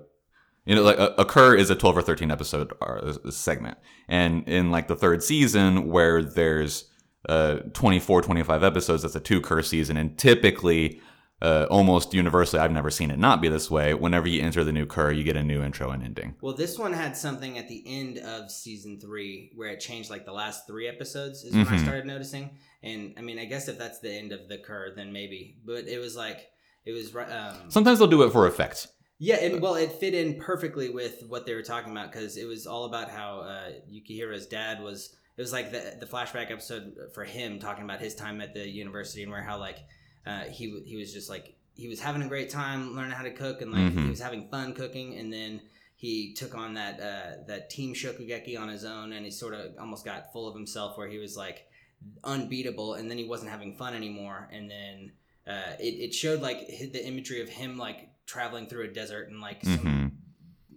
you know, like a, a cour is a 12 or 13 episode uh, segment. And in like the third season where there's uh, 24, 25 episodes, that's a two cour season. And typically, uh, almost universally, I've never seen it not be this way. Whenever you enter the new cour, you get a new intro and ending. Well, this one had something at the end of season three where it changed like the last three episodes is when I Mhm. started noticing. And I mean, I guess if that's the end of the cour, then maybe. But it was like it was um, Sometimes they'll do it for effect. Yeah, and well, it fit in perfectly with what they were talking about because it was all about how uh, Yukihira's dad was. It was like the the flashback episode for him talking about his time at the university and where how like uh, he he was just like he was having a great time learning how to cook and like Mhm. he was having fun cooking and then he took on that uh, that team shokugeki on his own and he sort of almost got full of himself where he was like unbeatable and then he wasn't having fun anymore and then uh, it, it showed like the imagery of him like traveling through a desert and like some hmm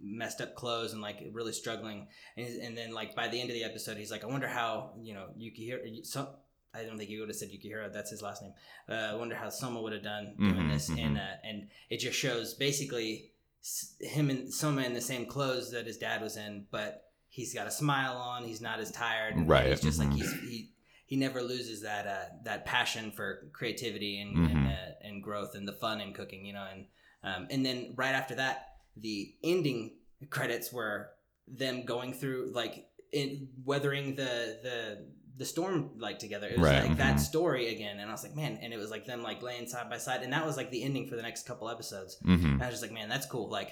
messed up clothes and like really struggling and, and then like by the end of the episode he's like i wonder how you know yukihira so i don't think he would have said yukihira that's his last name uh, i wonder how soma would have done doing Mhm, this mhm. and uh, and it just shows basically him and soma in the same clothes that his dad was in but he's got a smile on he's not as tired Right, he's just like mhm. he's he he never loses that uh, that passion for creativity and Mhm. and, uh, and growth and the fun in cooking, you know. And um, and then right after that, the ending credits were them going through like in weathering the the the storm like together. It was Right, like that mhm. story again, and I was like, man, and it was like them like laying side by side, and that was like the ending for the next couple episodes. hmm And I was just like, man, that's cool. Like,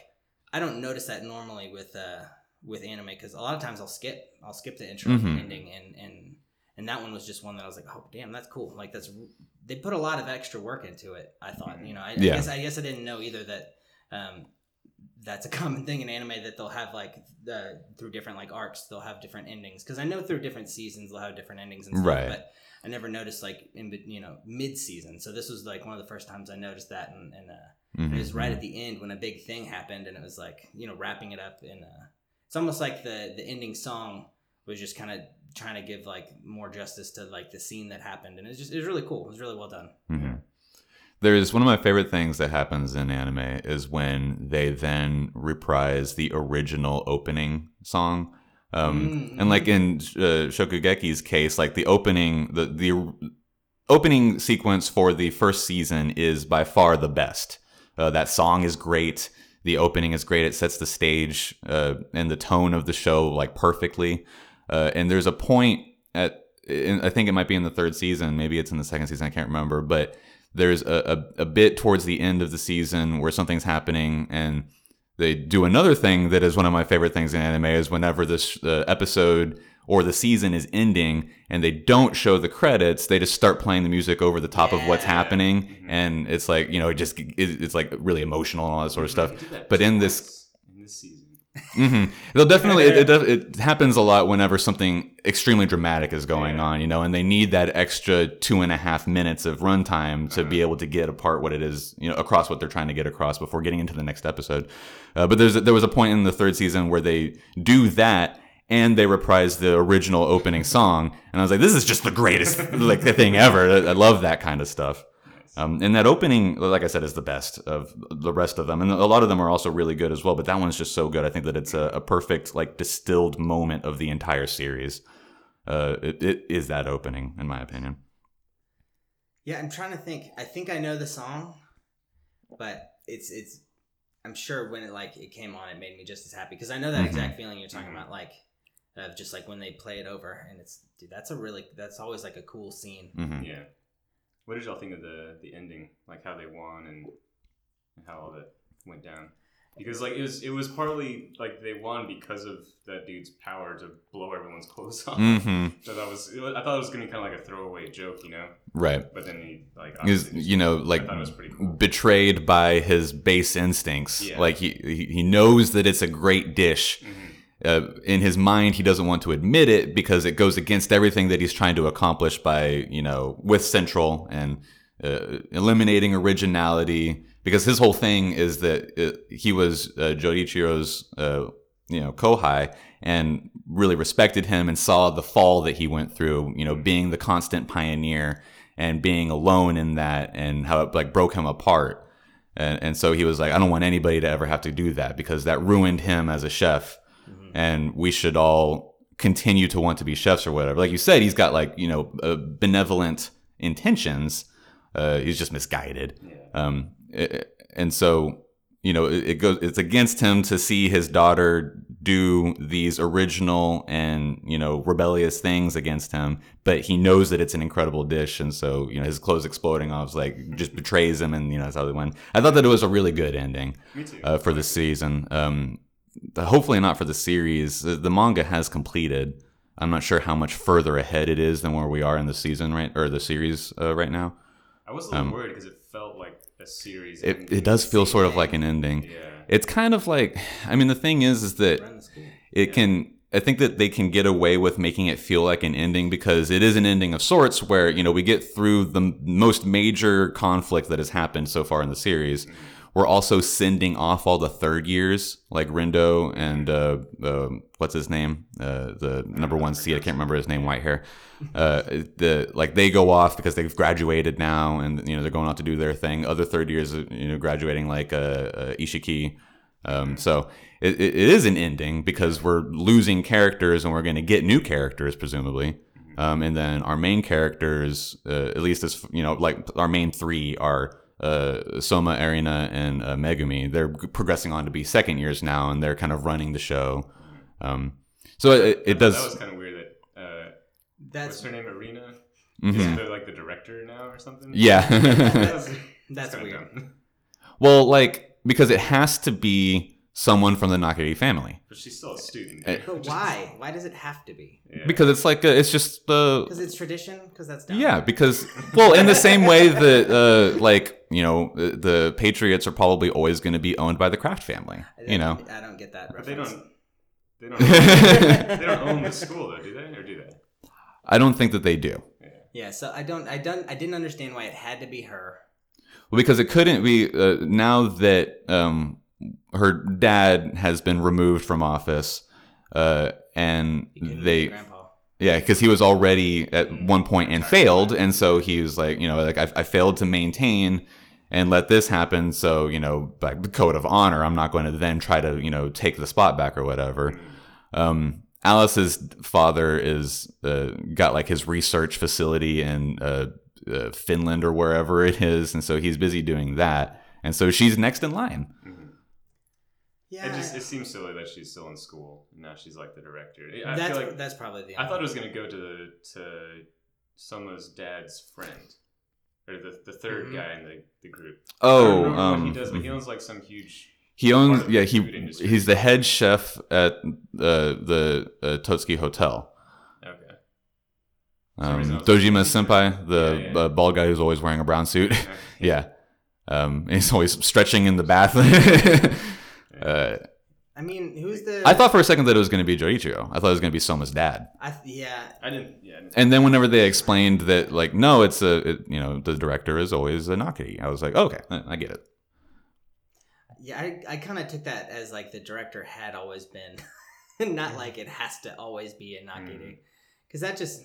I don't notice that normally with uh with anime because a lot of times I'll skip I'll skip the intro and Mhm. the ending and and and that one was just one that I was like, oh damn, that's cool. Like that's they put a lot of extra work into it. I thought, you know, I, Yeah. I guess I guess I didn't know either that um that's a common thing in anime that they'll have like the through different like arcs they'll have different endings because I know through different seasons they'll have different endings and stuff, Right. but I never noticed like in you know mid season. So this was like one of the first times I noticed that and and. Uh, Mm-hmm. it was right at the end when a big thing happened, and it was like you know wrapping it up in. A, it's almost like the the ending song was just kind of trying to give like more justice to like the scene that happened, and it's just it was really cool. It was really well done. hmm There's one of my favorite things that happens in anime is when they then reprise the original opening song. Um, Mm, and like in uh, Shokugeki's case, like the opening, the the opening sequence for the first season is by far the best. Uh, that song is great. The opening is great. It sets the stage uh, and the tone of the show like perfectly. Uh, and there's a point at in, I think it might be in the third season, maybe it's in the second season. I can't remember, but there's a, a, a bit towards the end of the season where something's happening and they do another thing that is one of my favorite things in anime is whenever this uh, episode or the season is ending and they don't show the credits they just start playing the music over the top of what's Yeah. happening Mhm. and it's like you know it just it, it's like really emotional and all that sort of stuff did that but in this- in this season. Hmm They'll definitely. It, it, it happens a lot whenever something extremely dramatic is going Yeah. on, you know, and they need that extra two and a half minutes of runtime to Uh-huh. be able to get apart what it is, you know, across what they're trying to get across before getting into the next episode. Uh, but there's there was a point in the third season where they do that. And they reprise the original opening song, and I was like, "This is just the greatest like thing ever." I love that kind of stuff. Um, and that opening, like I said, is the best of the rest of them, and a lot of them are also really good as well. But that one's just so good. I think that it's a, a perfect, like, distilled moment of the entire series. Uh, it, it is that opening, in my opinion. Yeah, I'm trying to think. I think I know the song, but it's it's. I'm sure when it like it came on, it made me just as happy because I know that Mhm. exact feeling you're talking Mhm. about, like of just like when they play it over, and it's dude, that's a really that's always like a cool scene. hmm Yeah. What did y'all think of the the ending? Like how they won and, and how all that went down? Because like it was it was partly like they won because of that dude's power to blow everyone's clothes off. Mm-hmm. So that was I thought it was gonna be kind of like a throwaway joke, you know. Right. But then he like Is you know like it was pretty cool. betrayed by his base instincts. Yeah. Like he he he knows that it's a great dish. Mhm. Uh, in his mind he doesn't want to admit it because it goes against everything that he's trying to accomplish by you know with central and uh, eliminating originality. Because his whole thing is that uh, he was uh, Joichiro's uh, you know kohai and really respected him and saw the fall that he went through you know being the constant pioneer and being alone in that and how it like broke him apart. And, and so he was like i don't want anybody to ever have to do that because that ruined him as a chef Mhm. and we should all continue to want to be chefs or whatever. Like you said, he's got like you know uh, benevolent intentions. Uh, he's just misguided, Yeah. um, i- and so you know it, it goes. It's against him to see his daughter do these original and you know rebellious things against him, but he knows that it's an incredible dish, and so you know his clothes exploding off like just betrays him, and you know that's how they win. I thought that it was a really good ending uh, for the season. Um, hopefully not for the series. The, manga has completed. I'm not sure how much further ahead it is than where we are in the season right or the series uh, right now. I was a little um, worried because it felt like a series. It, it does feel sort of like an ending. Yeah. It's kind of like, I mean, the thing is, is that Run the school. it can. I think that they can get away with making it feel like an ending because it is an ending of sorts, where you know we get through the most major conflict that has happened so far in the series. We're also sending off all the third years, like Rindo and uh, uh, what's his name, uh, the number one seed. I can't remember his name. White hair. Uh, the like they go off because they've graduated now, and you know they're going out to do their thing. Other third years, you know, graduating like uh, uh, Isshiki. Um, so it, it it is an ending because we're losing characters and we're going to get new characters presumably. Um, and then our main characters, uh, at least as you know, like our main three are uh, Soma, Erina, and uh, Megumi. They're progressing on to be second years now, and they're kind of running the show. Um, so it, it That was does. kind of weird that. Uh, That's what's her name? Erina. mhm. Is the, like the director now or something? Yeah. That's, that's kinda weird. dumb. well, like because it has to be someone from the Nakiri family But she's still a student. Eh, But why? Why does it have to be? Yeah. because it's like a, it's just the Because it's tradition. Because that's dumb. Yeah, because well, in the same way that uh, like you know the, the Patriots are probably always going to be owned by the Kraft family. You know, I don't get that. But they don't. They don't. Own, they don't own the school though, do they? Or do they? I don't think that they do. Yeah, so I don't. I don't. I didn't understand why it had to be her. Well, because it couldn't be uh, now that um, her dad has been removed from office, uh, and It couldn't be they grandpa. Yeah, because he was already at one point and failed, and so he was like, you know, like I, I failed to maintain and let this happen. So you know, like the code of honor, I'm not going to then try to you know take the spot back or whatever. Um, Alice's father is uh, got like his research facility in uh, uh, Finland or wherever it is, and so he's busy doing that. And so she's next in line. Yeah, It just it seems silly that she's still in school. and Now she's like the director. I that's feel like that's probably the. I thought it was gonna go to the to Soma's dad's friend, or the the 3rd Mhm. guy in the, the group. Oh, don't um, what he does, but he owns like some huge. He owns, yeah, he industry. he's the head chef at uh, the uh, Totsuki Hotel. Okay. Um, reason I was Dojima thinking- Senpai, the Yeah, yeah. Uh, bald guy who's always wearing a brown suit. yeah, um, he's always stretching in the bath. uh, I I mean, who's the? I thought for a second that it was going to be Joichiro. I thought it was going to be Soma's dad. I th- yeah. I didn't. Yeah. I didn't And then whenever they explained that, like, no, it's a, it, you know, the director is always a Nakiri. I was like, okay, I get it. Yeah, I, I kind of took that as like the director had always been, not like it has to always be a Nakiri, because that just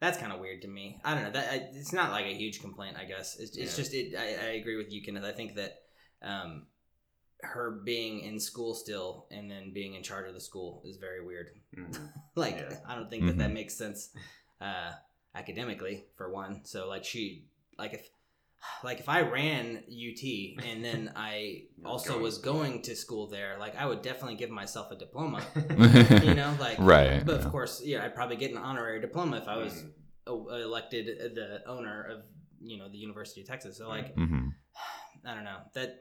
that's kind of weird to me. I don't know that I, it's not like a huge complaint. I guess it's, it's Yeah. just it. I, I agree with you, Kenneth. I think that um, her being in school still and then being in charge of the school is very weird. Mhm. like Yeah. I don't think that that Mhm. makes sense uh, academically for one. So like she like if like if I ran UT and then I also was going to school there, like I would definitely give myself a diploma. Mm-hmm. You know, like Right, But yeah. of course, yeah, I'd probably get an honorary diploma if I was o- elected the owner of you know the University of Texas. So like mm-hmm. I don't know that.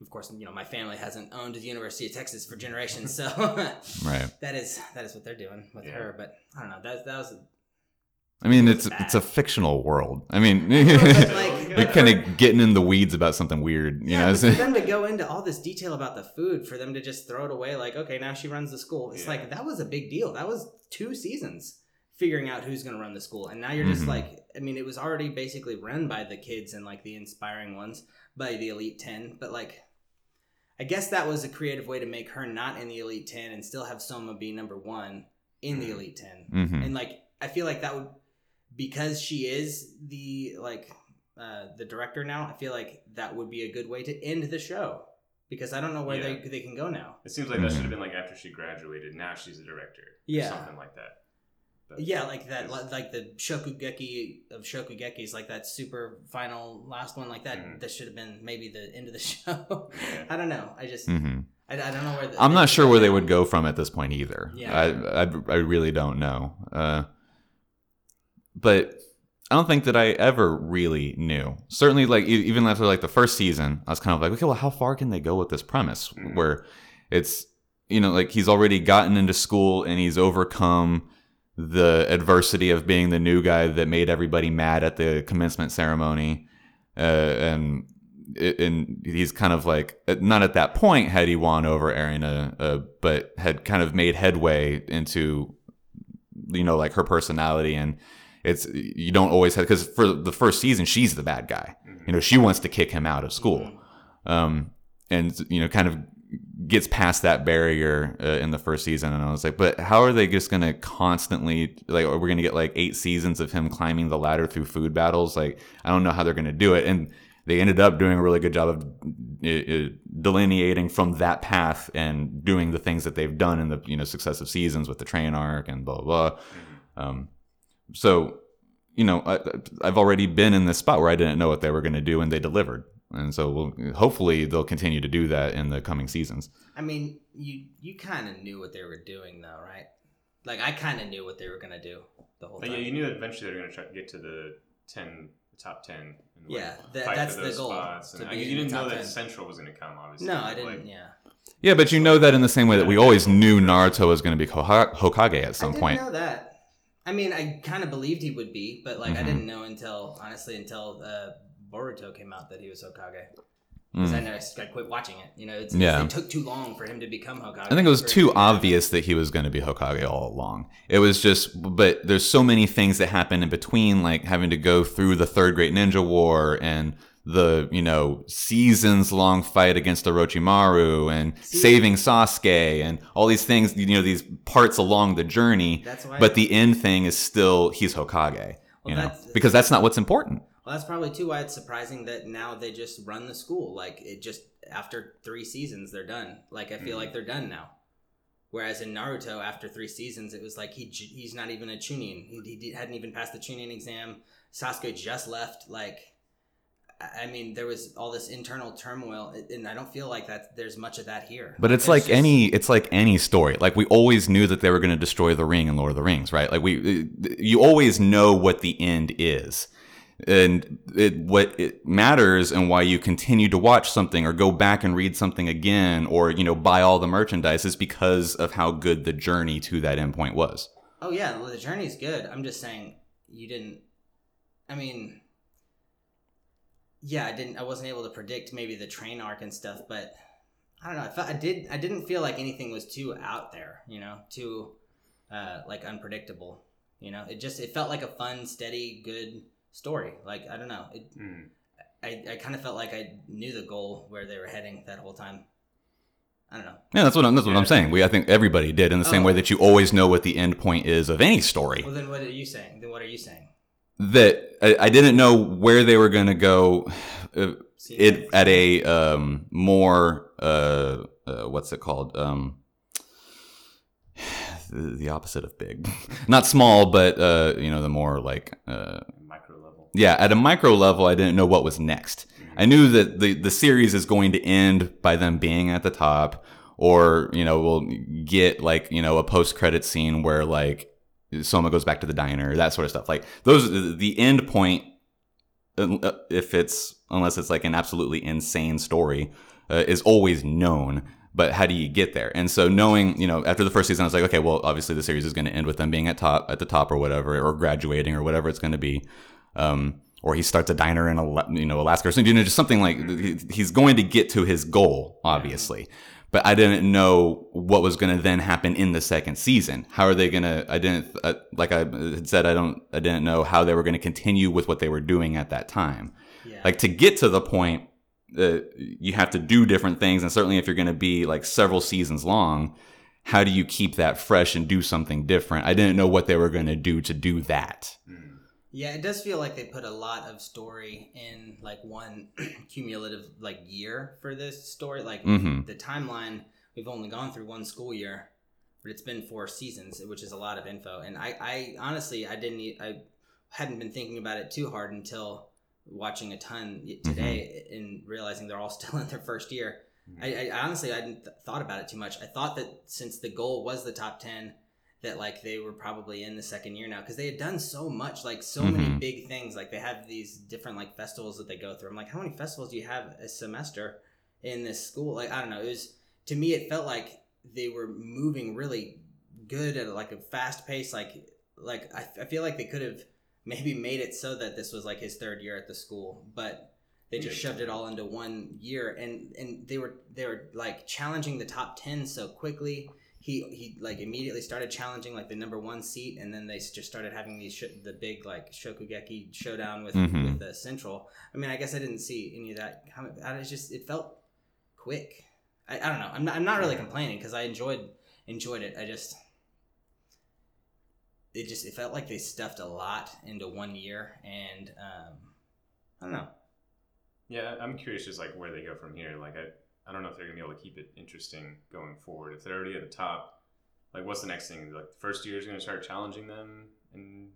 Of course, you know my family hasn't owned the University of Texas for generations, so Right. that is that is what they're doing with Yeah. her. But I don't know. That that was I mean, It it's was it's a fictional world. I mean, like- you're kind of getting in the weeds about something weird. You yeah. know, for them to go into all this detail about the food, for them to just throw it away, like okay, now she runs the school. It's Yeah. like that was a big deal. That was two seasons figuring out who's going to run the school, and now you're just Mhm. like, I mean, it was already basically run by the kids and like the inspiring ones by the elite ten, but like. I guess that was a creative way to make her not in the elite 10 and still have Soma be number 1 in the Mhm. elite 10. Mhm. and like i feel like that would because she is the like uh the director now i feel like that would be a good way to end the show because i don't know where Yeah. they they can go now It seems like that should Mhm. have been like after she graduated. Now she's a director. or Yeah. something like that. But- yeah like that like the shokugeki of shokugekis like that super final last one like that Mhm. that should have been maybe the end of the show Yeah. i don't know i just hmm I, I don't know where the, I'm not sure where they would go from at this point either. Yeah. I, I I really don't know. Uh, but I don't think that I ever really knew. Certainly, like e- even after like the first season, I was kind of like, okay, well, how far can they go with this premise Mhm. where it's you know like he's already gotten into school and he's overcome the adversity of being the new guy that made everybody mad at the commencement ceremony, uh, and and he's kind of like not at that point had he won over Erina, uh, but had kind of made headway into you know like her personality and it's you don't always have because for the first season she's the bad guy Mhm. you know she wants to kick him out of school Mhm. um, and you know kind of gets past that barrier uh, in the first season and i was like but how are they just going to constantly like we're we going to get like eight seasons of him climbing the ladder through food battles like i don't know how they're going to do it and they ended up doing a really good job of uh, uh, delineating from that path and doing the things that they've done in the you know successive seasons with the train arc and blah blah, blah. Mhm. Um, so, you know, I, I've already been in this spot where I didn't know what they were going to do, and they delivered. And so, we'll, hopefully, they'll continue to do that in the coming seasons. I mean, you you kind of knew what they were doing, though, right? Like I kind of knew what they were gonna do the whole But time. yeah, you knew eventually they were going to try to get to the ten, the top ten. And like, Yeah, that- fight that's the goal, Spots. to And be I- you didn't know top that 10. Central was going to come, obviously. no, I didn't. like, yeah, Yeah, but you know that in the same way that we always knew Naruto was going to be Hokage at some I didn't point. know that. I mean, I kind of believed he would be, but like I Mhm. didn't know until honestly until uh, Boruto came out that he was Hokage. Because I Mm. know I just- I quit watching it. You know, it's, Yeah. it took too long for him to become Hokage. I think it was too obvious that he was going to be Hokage all along. It was just, but there's so many things that happen in between, like having to go through the Third Great Ninja War and the, you know, seasons long fight against Orochimaru and See- saving Sasuke and all these things, you know, these parts along the journey. That's why. But the end thing is still he's Hokage, you know, because that's not what's important. Well, that's probably too why it's surprising that now they just run the school. Like it just after three seasons they're done. Like I feel Mhm. like they're done now. Whereas in Naruto, after three seasons, it was like he he's not even a chunin. He, he hadn't even passed the chunin exam. Sasuke just left. Like, I mean, there was all this internal turmoil, and I don't feel like that. There's much of that here. But it's, like just- any it's like any story. Like we always knew that they were going to destroy the ring in Lord of the Rings, right? Like we you always know what the end is. And it what it matters and why you continue to watch something or go back and read something again or you know buy all the merchandise is because of how good the journey to that endpoint was. Oh yeah, well, the journey's good. I'm just saying you didn't. I mean, yeah, I didn't. I wasn't able to predict maybe the train arc and stuff, but I don't know. I, felt, I did. I didn't feel like anything was too out there. You know, too uh, like unpredictable. You know, it just it felt like a fun, steady, good story. Like I don't know. It, Mm. I I kind of felt like I knew the goal where they were heading that whole time. I don't know. Yeah, that's what I'm, that's what I'm saying. We I think everybody did in the same Oh. way that you always know what the end point is of any story. Well, then what are you saying? Then what are you saying? That I, I didn't know where they were going to go. Uh, it at a um, more uh, uh, what's it called? Um, the, the opposite of big, not small, but uh, you know the more like uh, Micro level. Yeah, at a micro level, I didn't know what was next. I knew that the the series is going to end by them being at the top, or you know we'll get like you know a post credit scene where like Soma goes back to the diner, that sort of stuff. Like those, the end point, uh, if it's unless it's like an absolutely insane story, uh, is always known. But how do you get there? And so knowing, you know, after the first season, I was like, okay, well, obviously the series is going to end with them being at top, at the top or whatever, or graduating or whatever it's going to be. Um, or he starts a diner in Ala- you know Alaska or something. You know, just something like he's going to get to his goal, obviously. But I didn't know what was going to then happen in the second season. How are they going to? I didn't uh, like I had said. I don't. I didn't know how they were going to continue with what they were doing at that time. yeah. Like to get to the point, uh, you have to do different things, and certainly if you're going to be like several seasons long, how do you keep that fresh and do something different? I didn't know what they were going to do to do that. Mm. Yeah, it does feel like they put a lot of story in like one cumulative like year for this story. Like Mhm. the timeline, we've only gone through one school year, but it's been four seasons, which is a lot of info. And I, I honestly, I didn't, I hadn't been thinking about it too hard until watching a ton y- today and realizing they're all still in their first year. I, I honestly, I hadn't th- thought about it too much. I thought that since the goal was the top ten, that like they were probably in the second year now because they had done so much, like so many Mhm. big things. Like they have these different like festivals that they go through. I'm like, how many festivals do you have a semester in this school? Like I don't know. It was to me, it felt like they were moving really good at like a fast pace. Like like I, I feel like they could have maybe made it so that this was like his third year at the school, but they just shoved it all into one year and and they were they were like challenging the top 10 so quickly he he like immediately started challenging like the number one seat and then they just started having these sh- the big like shokugeki showdown with Mhm. with the central. I mean i guess i didn't see any of that coming I was just it felt quick. I, I don't know. I'm not, I'm not really complaining because i enjoyed enjoyed it. I just it just it felt like they stuffed a lot into one year and um i don't know. Yeah, I'm curious just like where they go from here. Like I, I don't know if they're gonna be able to keep it interesting going forward. If they're already at the top, like what's the next thing? Like the first year is gonna start challenging them, and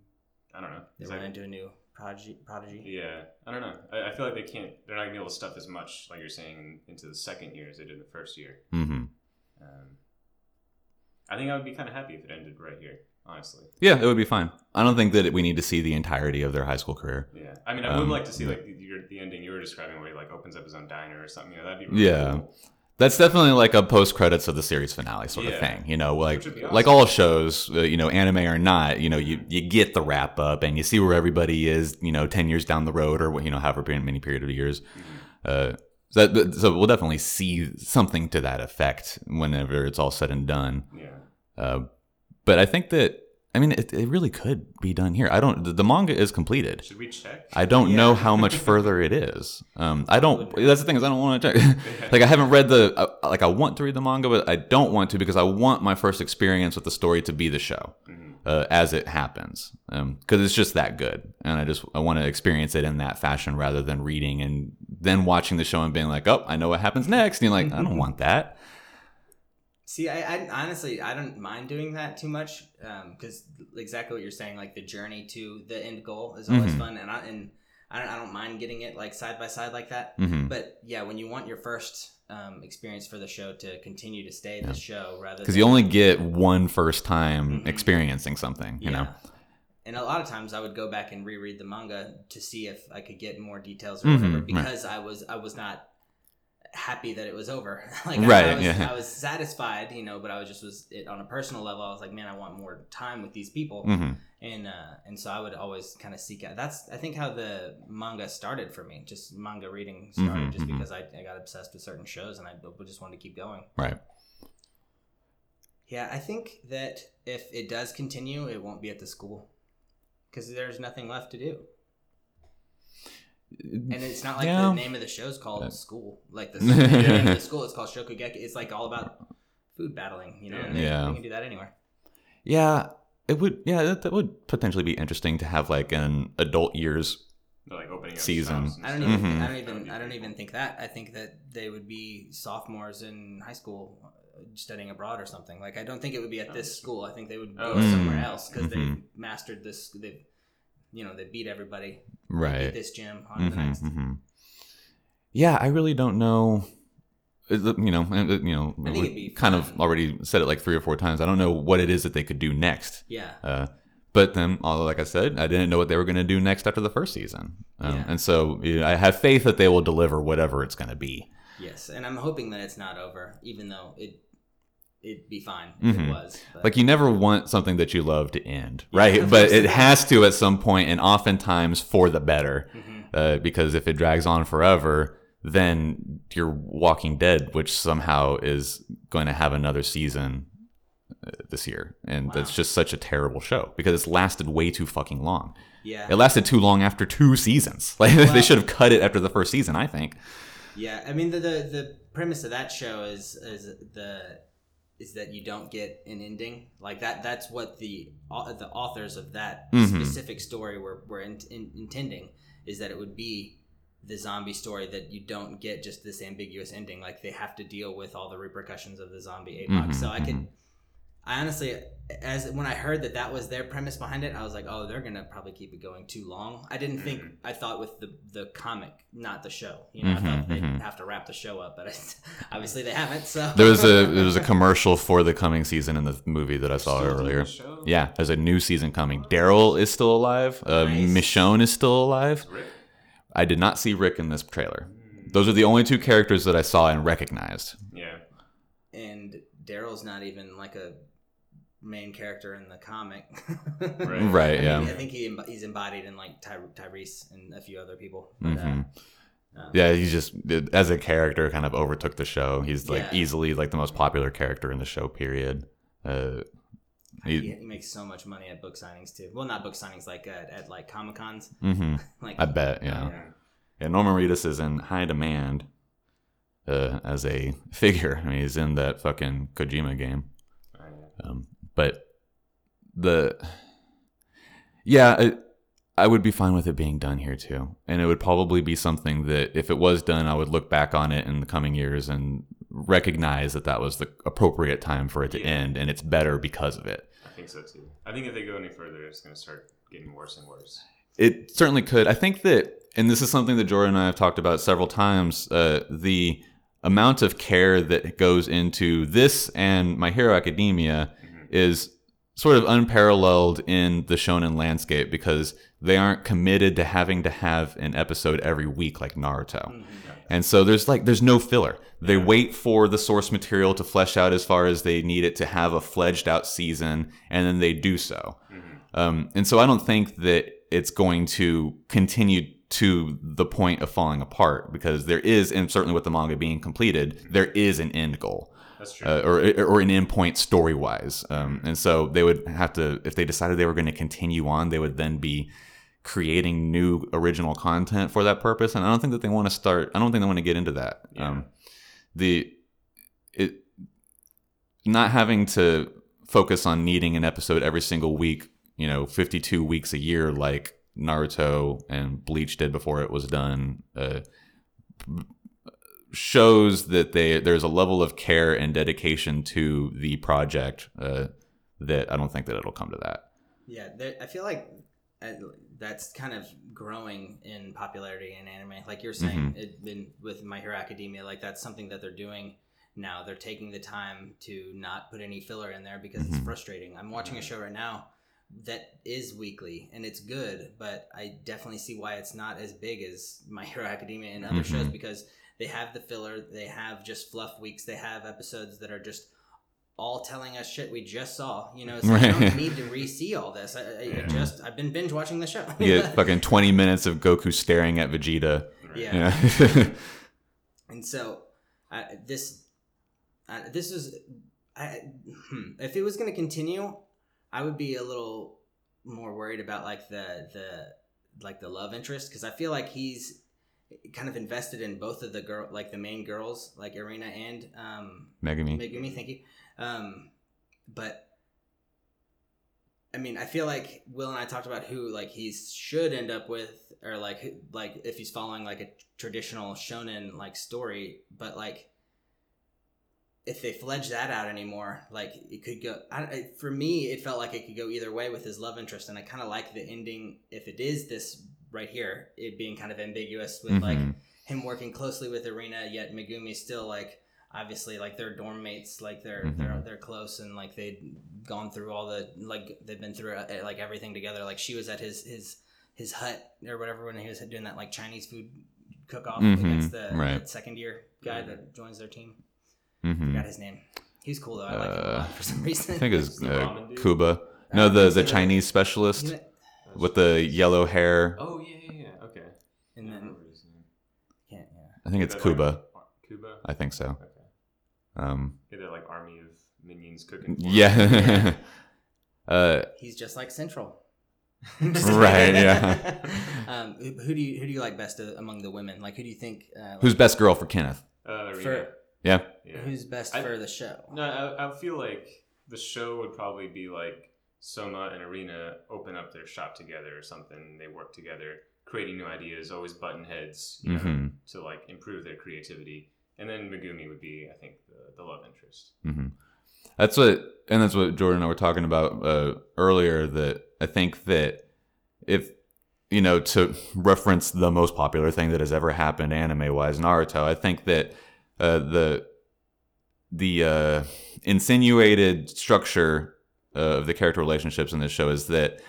I don't know. they Is run that- into a new prodigy prodigy yeah, I don't know. I, I feel like they can't. They're not gonna be able to stuff as much, like you're saying, into the second year as they did the first year. hmm Um, I think I would be kind of happy if it ended right here. Honestly, Yeah, it would be fine. I don't think that we need to see the entirety of their high school career. yeah. I mean, I would Um, like to see like the, your, the ending you were describing, where he like opens up his own diner or something. You know, that'd be really Yeah. cool. That's definitely like a post credits of the series finale sort of thing. You know, like be like all shows, uh, you know, anime or not, you know, you you get the wrap up and you see where everybody is, you know, ten years down the road or you know, however many period of years. Mhm. Uh, so, that, so we'll definitely see something to that effect whenever it's all said and done. Yeah. Uh, but I think that I mean, it, it really could be done here. I don't. The, the manga is completed. Should we check? I don't know how much further it is. Um, I don't. That's the thing is I don't want to check. like I haven't read the. Uh, like I want to read the manga, but I don't want to because I want my first experience with the story to be the show Mhm. uh, as it happens, because it's just that good, and I just I want to experience it in that fashion rather than reading and then watching the show and being like, oh, I know what happens next, and you're like, I don't want that. See, I, I honestly I don't mind doing that too much because exactly what you're saying, like the journey to the end goal is always Mhm. fun, and I and I don't, I don't mind getting it like side by side like that. hmm But yeah, when you want your first um, experience for the show to continue to stay Yeah. the show rather Because you only get one first time Mhm. experiencing something, you know. And a lot of times I would go back and reread the manga to see if I could get more details or Mhm, whatever right. because I was I was not happy that it was over. like Right, I, was, yeah. I was satisfied, you know, but I was just was it on a personal level. I was like, man, I want more time with these people, hmm and uh, and so I would always kind of seek out. That's I think how the manga started for me. Just manga reading started Mhm, just mhm. because I, I got obsessed with certain shows and I just wanted to keep going. Right. Yeah, I think that if it does continue, it won't be at the school because there's nothing left to do. And it's not like Yeah. the name of the show is called Uh, school. Like the, the name of the school is called Shokugeki. It's like all about food battling, you know. And they, Yeah. they can do that anywhere. Yeah, it would. Yeah, that, that would potentially be interesting to have like an adult years. Like opening up Season. I don't stuff. even. Mhm. I don't even. I don't even think that. I think that they would be sophomores in high school uh, studying abroad or something. Like I don't think it would be at this school. I think they would go Oh, somewhere else because Mhm. they've mastered this. They, you know, they beat everybody. Beat Right. this gym on to the next. mhm. Yeah, I really don't know. You know, uh, you know, we kind of already said it like three or four times. I don't know what it is that they could do next. Yeah. Uh, but then, although like I said, I didn't know what they were going to do next after the first season, um, Yeah. and so you know, I have faith that they will deliver whatever it's going to be. Yes, and I'm hoping that it's not over, even though it it'd be fine if Mhm. it was. But Like you never want something that you love to end, right? of but it has to at some point, and oftentimes for the better. Mhm. uh, because if it drags on forever, then you're Walking Dead, which somehow is going to have another season uh, this year, and Wow. that's just such a terrible show because it's lasted way too fucking long. yeah, It lasted too long after two seasons. Like Well- they should have cut it after the first season. I think. yeah. I mean, the, the the premise of that show is is the is that you don't get an ending like that. That's what the the authors of that Mhm. specific story were were in, in, intending is that it would be the zombie story that you don't get just this ambiguous ending. Like they have to deal with all the repercussions of the zombie APOC. Mhm, so I could mhm. I honestly, as when I heard that that was their premise behind it, I was like, oh, they're gonna probably keep it going too long. I didn't think. Mhm. I thought with the the comic, not the show. You know, I Mhm, thought they'd mhm. have to wrap the show up, but I, obviously they haven't. So There was a there was a commercial for the coming season in the movie that I saw Still earlier. the show? Yeah, there's a new season coming. Daryl is still alive. Uh, Nice. Michonne is still alive. Rick? I did not see Rick in this trailer. Those are the only two characters that I saw and recognized. Yeah. and Daryl's not even like a main character in the comic. Right. Right, I yeah. mean, I think he emb- he's embodied in like Ty- Tyrese and a few other people. But, uh, Mhm. uh, Yeah, he's just as a character kind of overtook the show. He's like Yeah. easily like the most popular character in the show. Period. Uh, He, he, he makes so much money at book signings too. Well, not book signings, like at, at like comic cons. hmm Like I bet. Yeah. Yeah. Yeah. Norman Reedus is in high demand uh, as a figure. I mean, he's in that fucking Kojima game. Oh. Um, but the yeah, it, I would be fine with it being done here too, and it would probably be something that if it was done, I would look back on it in the coming years and recognize that that was the appropriate time for it to Yeah. end, and it's better because of it. I think so too. I think if they go any further, it's going to start getting worse and worse. It certainly could. I think that, and this is something that Jordan and I have talked about several times. Uh, the amount of care that goes into this and My Hero Academia. Is sort of unparalleled in the shonen landscape because they aren't committed to having to have an episode every week like Naruto. mhm. And so there's like there's no filler. They Yeah. wait for the source material to flesh out as far as they need it to have a fledged out season and then they do so. Mhm. Um, and so I don't think that it's going to continue to the point of falling apart because there is, and certainly with the manga being completed, there is an end goal. Uh, or or an endpoint story wise. Um, and so they would have to, if they decided they were going to continue on, they would then be creating new original content for that purpose. And I don't think that they want to start. I don't think they want to get into that. Yeah. Um, the it not having to focus on needing an episode every single week. You know, fifty two weeks a year like Naruto and Bleach did before it was done. Uh, shows that they there's a level of care and dedication to the project uh, that I don't think that it'll come to that. Yeah, there, I feel like uh, that's kind of growing in popularity in anime. Like you're saying, Mm-hmm. it been with My Hero Academia, like that's something that they're doing now. They're taking the time to not put any filler in there because it's Mhm. frustrating. I'm watching a show right now that is weekly and it's good, but I definitely see why it's not as big as My Hero Academia and other shows Mhm. because they have the filler, they have just fluff weeks, they have episodes that are just all telling us shit we just saw. You know, so I don't need to re-see all this. I, I Yeah. just I've been binge watching the show. Get fucking 20 minutes of Goku staring at Vegeta. Right. Yeah. Yeah. And so, I, this, I, this is, I, hmm, if it was going to continue, I would be a little more worried about like the the like the love interest because I feel like he's kind of invested in both of the girl like the main girls like Erina and um Megumi. Megumi, thank you. Um, but I mean, I feel like Will and I talked about who like he should end up with, or like like if he's following like a traditional shonen like story, but like if they fledge that out anymore, like it could go. I, I- for me, it felt like it could go either way with his love interest, and I kind of like the ending. If it is this right here, it being kind of ambiguous with like Mhm. him working closely with Erina, yet Megumi still like obviously like they're dorm mates, like they're Mhm. they're they're close and like they'd gone through all the like they've been through uh, like everything together. Like she was at his his his hut or whatever when he was doing that like Chinese food cook off Mhm, against the, right. the second year guy that joins their team. Mhm. Forgot his name. He's cool though. I like him a Uh, lot for some reason. I think it's uh. Kuga. No, the, the. Chinese specialist He's- with the yellow hair. Oh yeah, yeah, yeah. Okay. and I then remember his name. can't yeah. I think it's Is that like Kuga. Kuga. I think so. Okay. Um, Yeah, they're like army of minions cooking. for yeah. uh, He's just like Central. Right, yeah. um, who, who do you who do you like best uh, among the women? Like who do you think? Uh, who's best girl for Kenneth? Uh, Rita. For- Yeah. yeah. who's best I- for the show? No, I, I feel like the show would probably be like Soma and Erina open up their shop together or something. They work together, creating new ideas, always button heads, you know, Mhm. to like improve their creativity. And then Megumi would be, I think, the, the love interest. hmm That's what, and that's what Jordan and I were talking about uh, earlier. That I think that if you know to reference the most popular thing that has ever happened anime wise, Naruto. I think that uh, the the uh, insinuated structure uh, of the character relationships in this show is that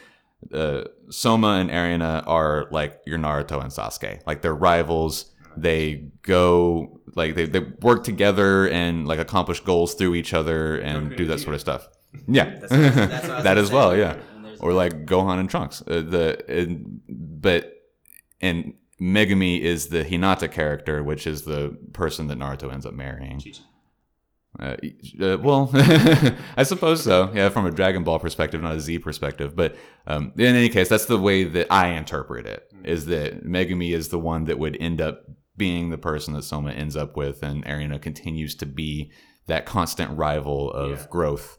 uh, Soma and Erina are like your Naruto and Sasuke, like they're rivals. They go like they, they work together and like accomplish goals through each other and Goku do that Vegeta. sort of stuff. Yeah. That's what that's what I was that as say. well yeah. Or like gohan and trunks. Uh, the and, but and megumi is the hinata character which is the person that naruto ends up marrying. Chi-Chi. Uh, uh, well, I suppose so. Yeah, from a Dragon Ball perspective, not a Z perspective. But um, in any case, that's the way that I interpret it. Is that Megumi is the one that would end up being the person that Soma ends up with, and Erina continues to be that constant rival of Yeah. growth.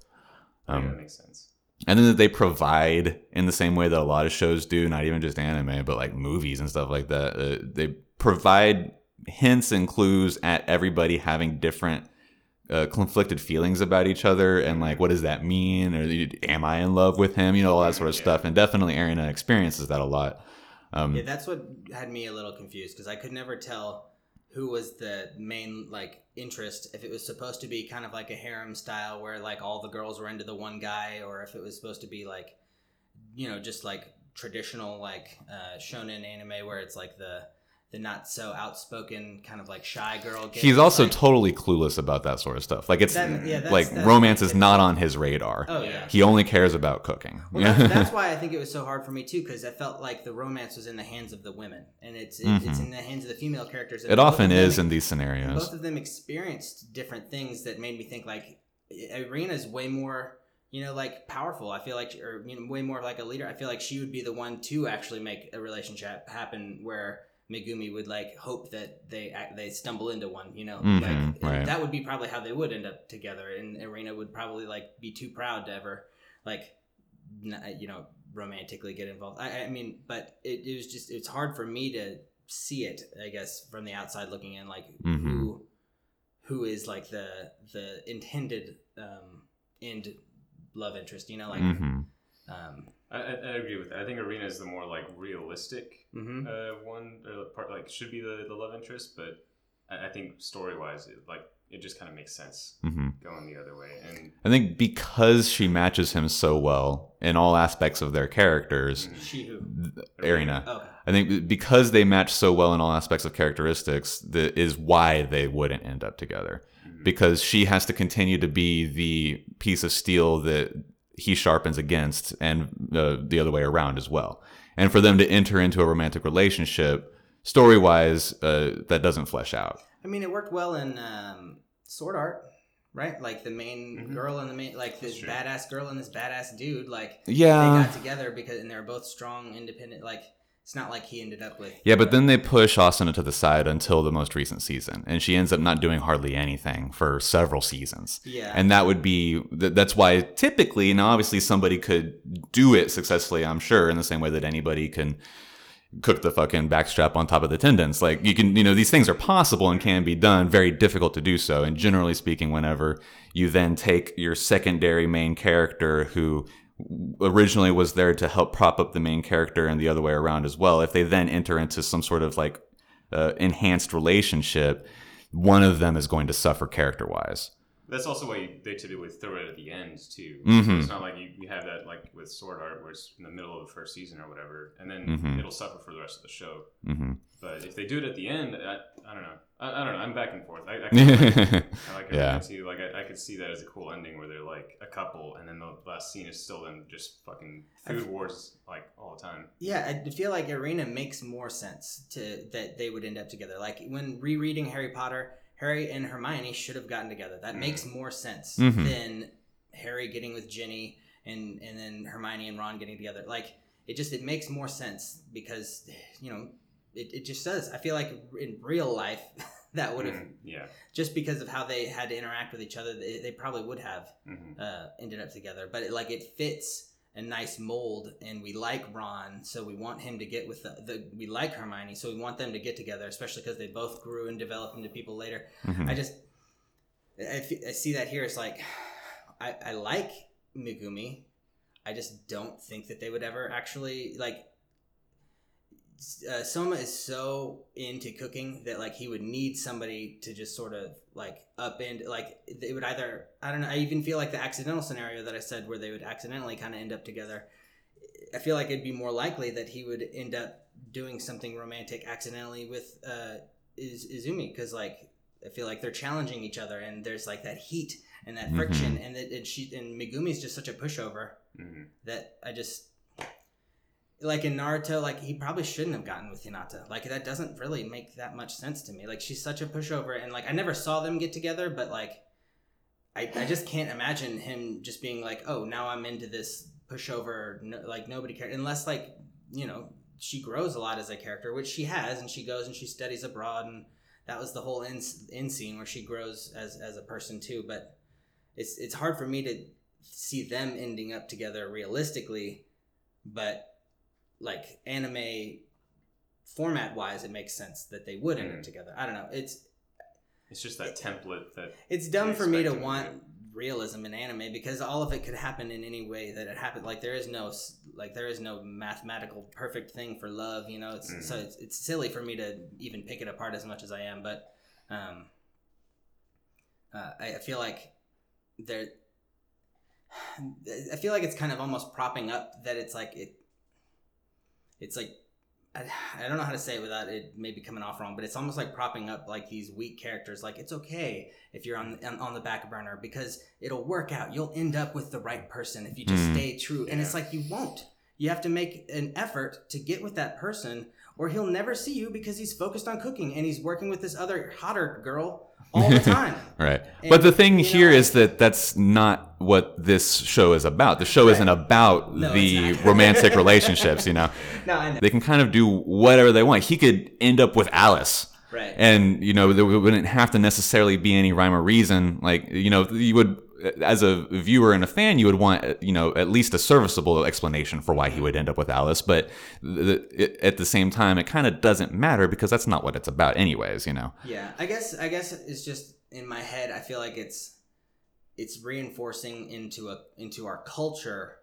yeah, Um, that makes sense. and then that they provide in the same way that a lot of shows do, not even just anime, but like movies and stuff like that. Uh, they provide hints and clues at everybody having different uh, conflicted feelings about each other and like what does that mean or am I in love with him? You know all that sort of Yeah. stuff. And definitely Erina experiences that a lot. Um, Yeah, that's what had me a little confused because I could never tell who was the main like interest. If it was supposed to be kind of like a harem style where like all the girls were into the one guy, or if it was supposed to be like, you know, just like traditional like uh, shonen anime where it's like the the not so outspoken kind of like shy girl. He's also like- totally clueless about that sort of stuff. Like it's That- yeah, that's- like that's romance is not on his radar. Oh yeah. He only cares about cooking. Well, that's, that's why I think it was so hard for me too, because I felt like the romance was in the hands of the women, and it's it, it's Mhm. in the hands of the female characters. it often them- is in these scenarios. both of them experienced different things that made me think like Erina's way more you know like powerful i feel like or you know way more like a leader i feel like she would be the one to actually make a relationship happen where megumi would like hope that they they stumble into one you know Mhm, like right. that would be probably how they would end up together and Erina would probably like be too proud to ever like n- you know romantically get involved i, I mean but it, it was just it's hard for me to see it i guess from the outside looking in like Mhm. who who is like the the intended um end love interest you know like Mhm. um I, I, I agree with that. I think Erina is the more like realistic mhm. uh, one, or part like should be the, the love interest, but I, I think story wise, it, like it just kind of makes sense hmm going the other way. And I think because she matches him so well in all aspects of their characters, Mhm. She who? Erina. Okay. I think because they match so well in all aspects of characteristics, that is why they wouldn't end up together. Mhm. Because she has to continue to be the piece of steel that he sharpens against, and uh, the other way around as well. And for them to enter into a romantic relationship, story wise, uh, that doesn't flesh out. I mean, it worked well in um, Sword Art, right? Like the main Mhm. girl and the main, like this badass girl and this badass dude, like Yeah. they got together because and they were both strong, independent. Like it's not like he ended up with. Yeah, but then they push Asuna to the side until the most recent season, and she ends up not doing hardly anything for several seasons. yeah, And that would be th- that's why typically now obviously somebody could do it successfully, I'm sure, in the same way that anybody can cook the fucking backstrap on top of the tendons. Like you can, you know, these things are possible and can be done. Very difficult to do so. And generally speaking, whenever you then take your secondary main character who originally was there to help prop up the main character and the other way around as well, if they then enter into some sort of like uh, enhanced relationship, one of them is going to suffer character wise. That's also why you, they typically throw it at the end too. Mhm. So it's not like you, you have that like with Sword Art where it's in the middle of the first season or whatever, and then Mhm. it'll suffer for the rest of the show. hmm But if they do it at the end, I, I don't know. I, I don't know. I'm back and forth. I, I, kinda like, I like Yeah. yeah. too. Like I, I could see that as a cool ending where they're like a couple, and then the last scene is still them just fucking food I've- wars like all the time. yeah. I feel like Erina makes more sense to that they would end up together. Like when rereading Harry Potter, Harry and Hermione should have gotten together. That makes more sense Mhm. than Harry getting with Ginny and and then Hermione and Ron getting together. Like it just it makes more sense because you know it, it just does. I feel like in real life that would have Mhm. Yeah. just because of how they had to interact with each other, they, they probably would have hmm uh, ended up together. But it, like it fits a nice mold, and we like Ron, so we want him to get with the, the we like Hermione, so we want them to get together, especially because they both grew and developed into people later. Mhm. I just I, I see that here. It's like I, I like Megumi. I just don't think that they would ever actually like. Uh, Soma is so into cooking that like he would need somebody to just sort of like upend like they would either I don't know I even feel like the accidental scenario that I said where they would accidentally kind of end up together. I feel like it'd be more likely that he would end up doing something romantic accidentally with uh, Iz- Izumi because like I feel like they're challenging each other and there's like that heat and that friction and that and she and Megumi's just such a pushover hmm that I just like in Naruto, like he probably shouldn't have gotten with Hinata. Like that doesn't really make that much sense to me. Like she's such a pushover, and like I never saw them get together, but like I, I just can't imagine him just being like, oh, now I'm into this pushover. No, like nobody cares unless like you know she grows a lot as a character, which she has, and she goes and she studies abroad, and that was the whole end, end scene where she grows as as a person too. But it's it's hard for me to see them ending up together realistically, but like anime format wise, it makes sense that they would end up Mhm. together. I don't know. It's It's just that template that it's dumb for me to want realism in anime because all of it could happen in any way that it happened. Like there is no like there is no mathematical perfect thing for love. You know, it's so Mhm. it's, it's silly for me to even pick it apart as much as I am. But um, uh, I, I feel like there. I feel like it's kind of almost propping up that it's like it. It's like I, I don't know how to say it without it maybe coming off wrong, but it's almost like propping up like these weak characters. Like it's okay if you're on on, on the back burner because it'll work out. You'll end up with the right person if you just Mm. stay true. And it's like you won't. You have to make an effort to get with that person, or he'll never see you because he's focused on cooking and he's working with this other hotter girl all the time. Right. And, but the thing here know- is that that's not what this show is about. The show Right. isn't about No, the romantic relationships, you know. no, I know. They can kind of do whatever they want. He could end up with Alice. Right. And, you know, there wouldn't have to necessarily be any rhyme or reason. Like, you know, you would, as a viewer and a fan, you would want, you know, at least a serviceable explanation for why he would end up with Alice. But the, it, at the same time, it kind of doesn't matter because that's not what it's about, anyways, you know. Yeah, I guess I guess it's just in my head. I feel like it's it's reinforcing into a into our culture.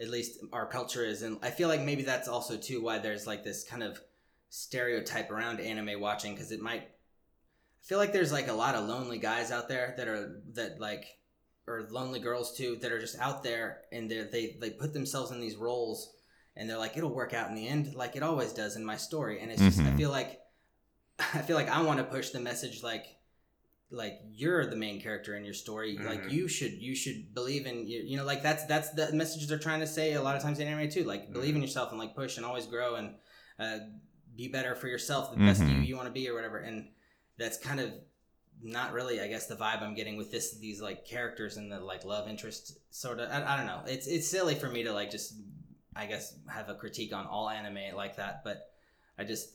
At least our culture is, and I feel like maybe that's also too why there's like this kind of stereotype around anime watching because it might. I feel like there's like a lot of lonely guys out there that are that like or lonely girls too that are just out there and they they they put themselves in these roles and they're like it'll work out in the end like it always does in my story and it's just I feel like I feel like I want to push the message like like you're the main character in your story like Mhm. you should you should believe in you, you know like that's that's the message they're trying to say a lot of times in anime too like believe in Mhm. yourself and like push and always grow and uh, be better for yourself the best you Mhm. you want to be or whatever and that's kind of not really i guess the vibe i'm getting with this these like characters and the like love interest sort of I, I don't know it's it's silly for me to like just i guess have a critique on all anime like that but i just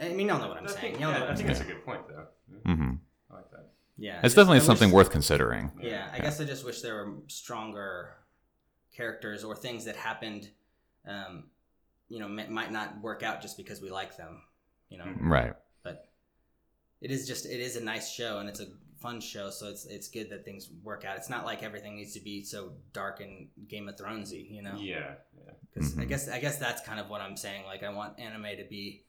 i mean y'all know what i'm I saying think, y'all know yeah, what I I'm think saying. that's a good point, though. Yeah, hmm I like that. yeah It's just- definitely I wish- something worth considering. yeah i guess i just wish there were stronger characters or things that happened um you know m- might not work out just because we like them you know Mhm. Right. But it is just it is a nice show and it's a fun show so it's it's good that things work out it's not like everything needs to be so dark and game of thronesy you know Yeah, yeah. 'Cause i guess i guess that's kind of what i'm saying like i want anime to be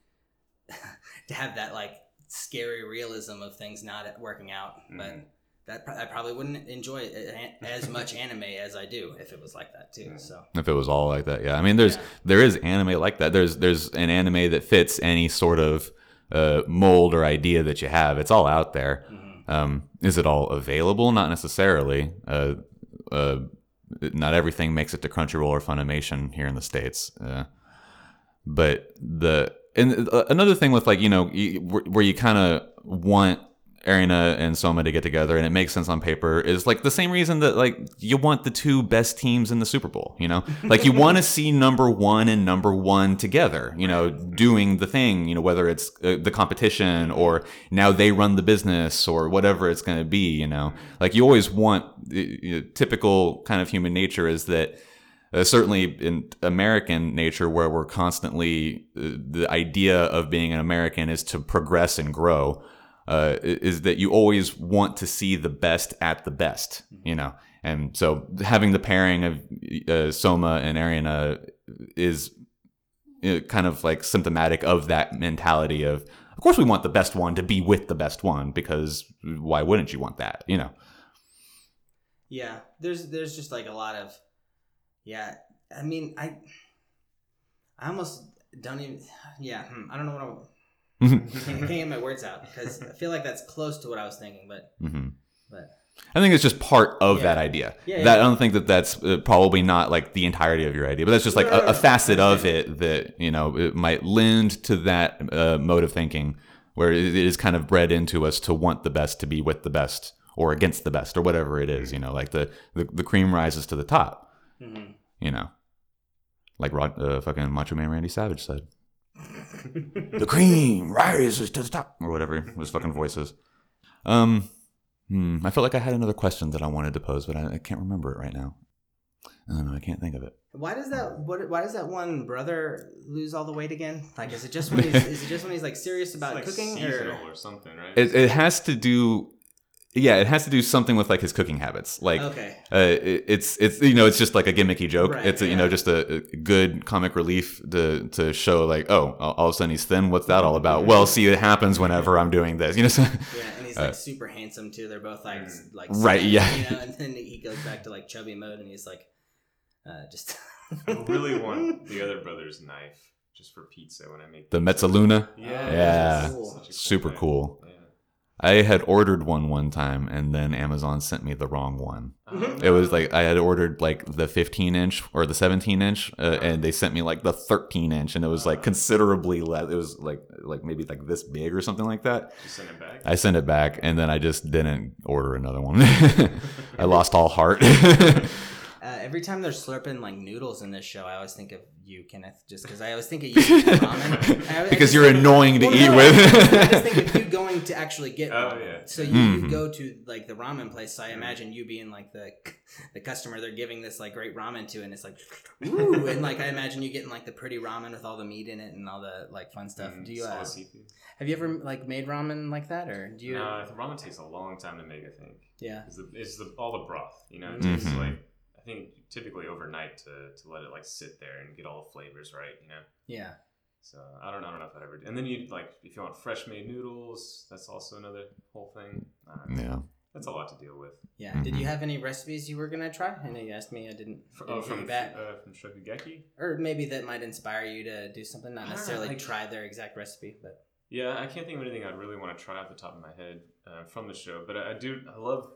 to have that like scary realism of things not working out but Mhm. that i probably wouldn't enjoy it as much anime as i do if it was like that too Mhm. so If it was all like that, yeah. I mean, there's Yeah. there is anime like that. There's there's an anime that fits any sort of uh, mold or idea that you have. It's all out there. mhm. Um, is it all available? Not necessarily. Uh, uh, not everything makes it to Crunchyroll or Funimation here in the states. Uh, but the and uh, another thing with like you know where you kind of want Erina and Soma to get together and it makes sense on paper is like the same reason that like you want the two best teams in the Super Bowl, you know? Like you want to see number 1 and number 1 together, you know, doing the thing, you know, whether it's uh, the competition or now they run the business or whatever it's going to be, you know. Like you always want you know, typical kind of human nature is that uh, certainly in American nature, where we're constantly uh, the idea of being an American is to progress and grow, uh, is that you always want to see the best at the best, you know. And so having the pairing of uh, Soma and Erina is uh, kind of like symptomatic of that mentality of, of course, we want the best one to be with the best one because why wouldn't you want that, you know? Yeah, there's there's just like a lot of yeah. I mean, I I almost don't even yeah. Hmm, I don't know what I'm. I I can't get my words out because I feel like that's close to what I was thinking, but hmm but I think it's just part of Yeah. that idea. Yeah, that yeah. I don't think that that's uh, probably not like the entirety of your idea, but that's just like a, a facet of it that you know it might lend to that uh, mode of thinking, where it is kind of bred into us to want the best to be with the best or against the best or whatever it is. You know, like the the, the cream rises to the top. mhm. You know, like Rod, uh, fucking Macho Man Randy Savage said, "The cream rises to the top," or whatever his fucking voice is. Um, hmm, I felt like I had another question that I wanted to pose, but I, I can't remember it right now. I don't know. I can't think of it. why does that what why does that one brother lose all the weight again? Like, is it just when he's is it just when he's like serious about it's like cooking or or something, right? It, it has to do, yeah, it has to do something with like his cooking habits. Like, okay? uh, it, it's it's you know it's just like a gimmicky joke. Right, it's a, you know just a, a good comic relief to to show like oh all all of a sudden he's thin. What's that all about? Well, see, it happens whenever I'm doing this. You know. So, Yeah, and he's like Uh, super handsome too. They're both like like Right, slim, yeah. You know, and then he goes back to like chubby mode, and he's like, uh, just. I really want the other brother's knife just for pizza when I make the pizza. Mezzaluna. Yeah, Yeah. it's such Super thing. cool. Yeah. I had ordered one one time, and then Amazon sent me the wrong one. Mhm. It was like I had ordered like the 15 inch or the 17 inch, uh, and they sent me like the 13 inch, and it was like considerably less. It was like like maybe like this big or something like that. Send it back. I sent it back, and then I just didn't order another one. I lost all heart. Every time they're slurping like noodles in this show, I always think of you, Kenneth, just because I always think of you eating ramen. I- I because just you're think of- annoying to Well, eat no, with. I just think of you going to actually get Oh, ramen. yeah. So you, Mhm. you go to like the ramen place. So I imagine you being like the the customer they're giving this like great ramen to, and it's like ooh, and like I imagine you getting like the pretty ramen with all the meat in it and all the like fun stuff. Mm, Do you solid uh, have you ever like made ramen like that, or do you? No, ramen takes a long time to make. I think. yeah. It's the it's the all the broth. You know, it Mhm. takes Mhm. like I think typically overnight to to let it like sit there and get all the flavors right. You know. Yeah. So I don't, I don't know if I ever. And then you like if you want fresh made noodles, that's also another whole thing. I. Yeah. That's a lot to deal with. Yeah. Did Mhm. you have any recipes you were gonna try? I know you asked me. I didn't. F- didn't Oh, from back. uh, from Shokugeki. or maybe that might inspire you to do something, not I don't necessarily like- try their exact recipe, but Yeah, I can't think of anything I'd really want to try off the top of my head uh, from the show, but I, I do. I love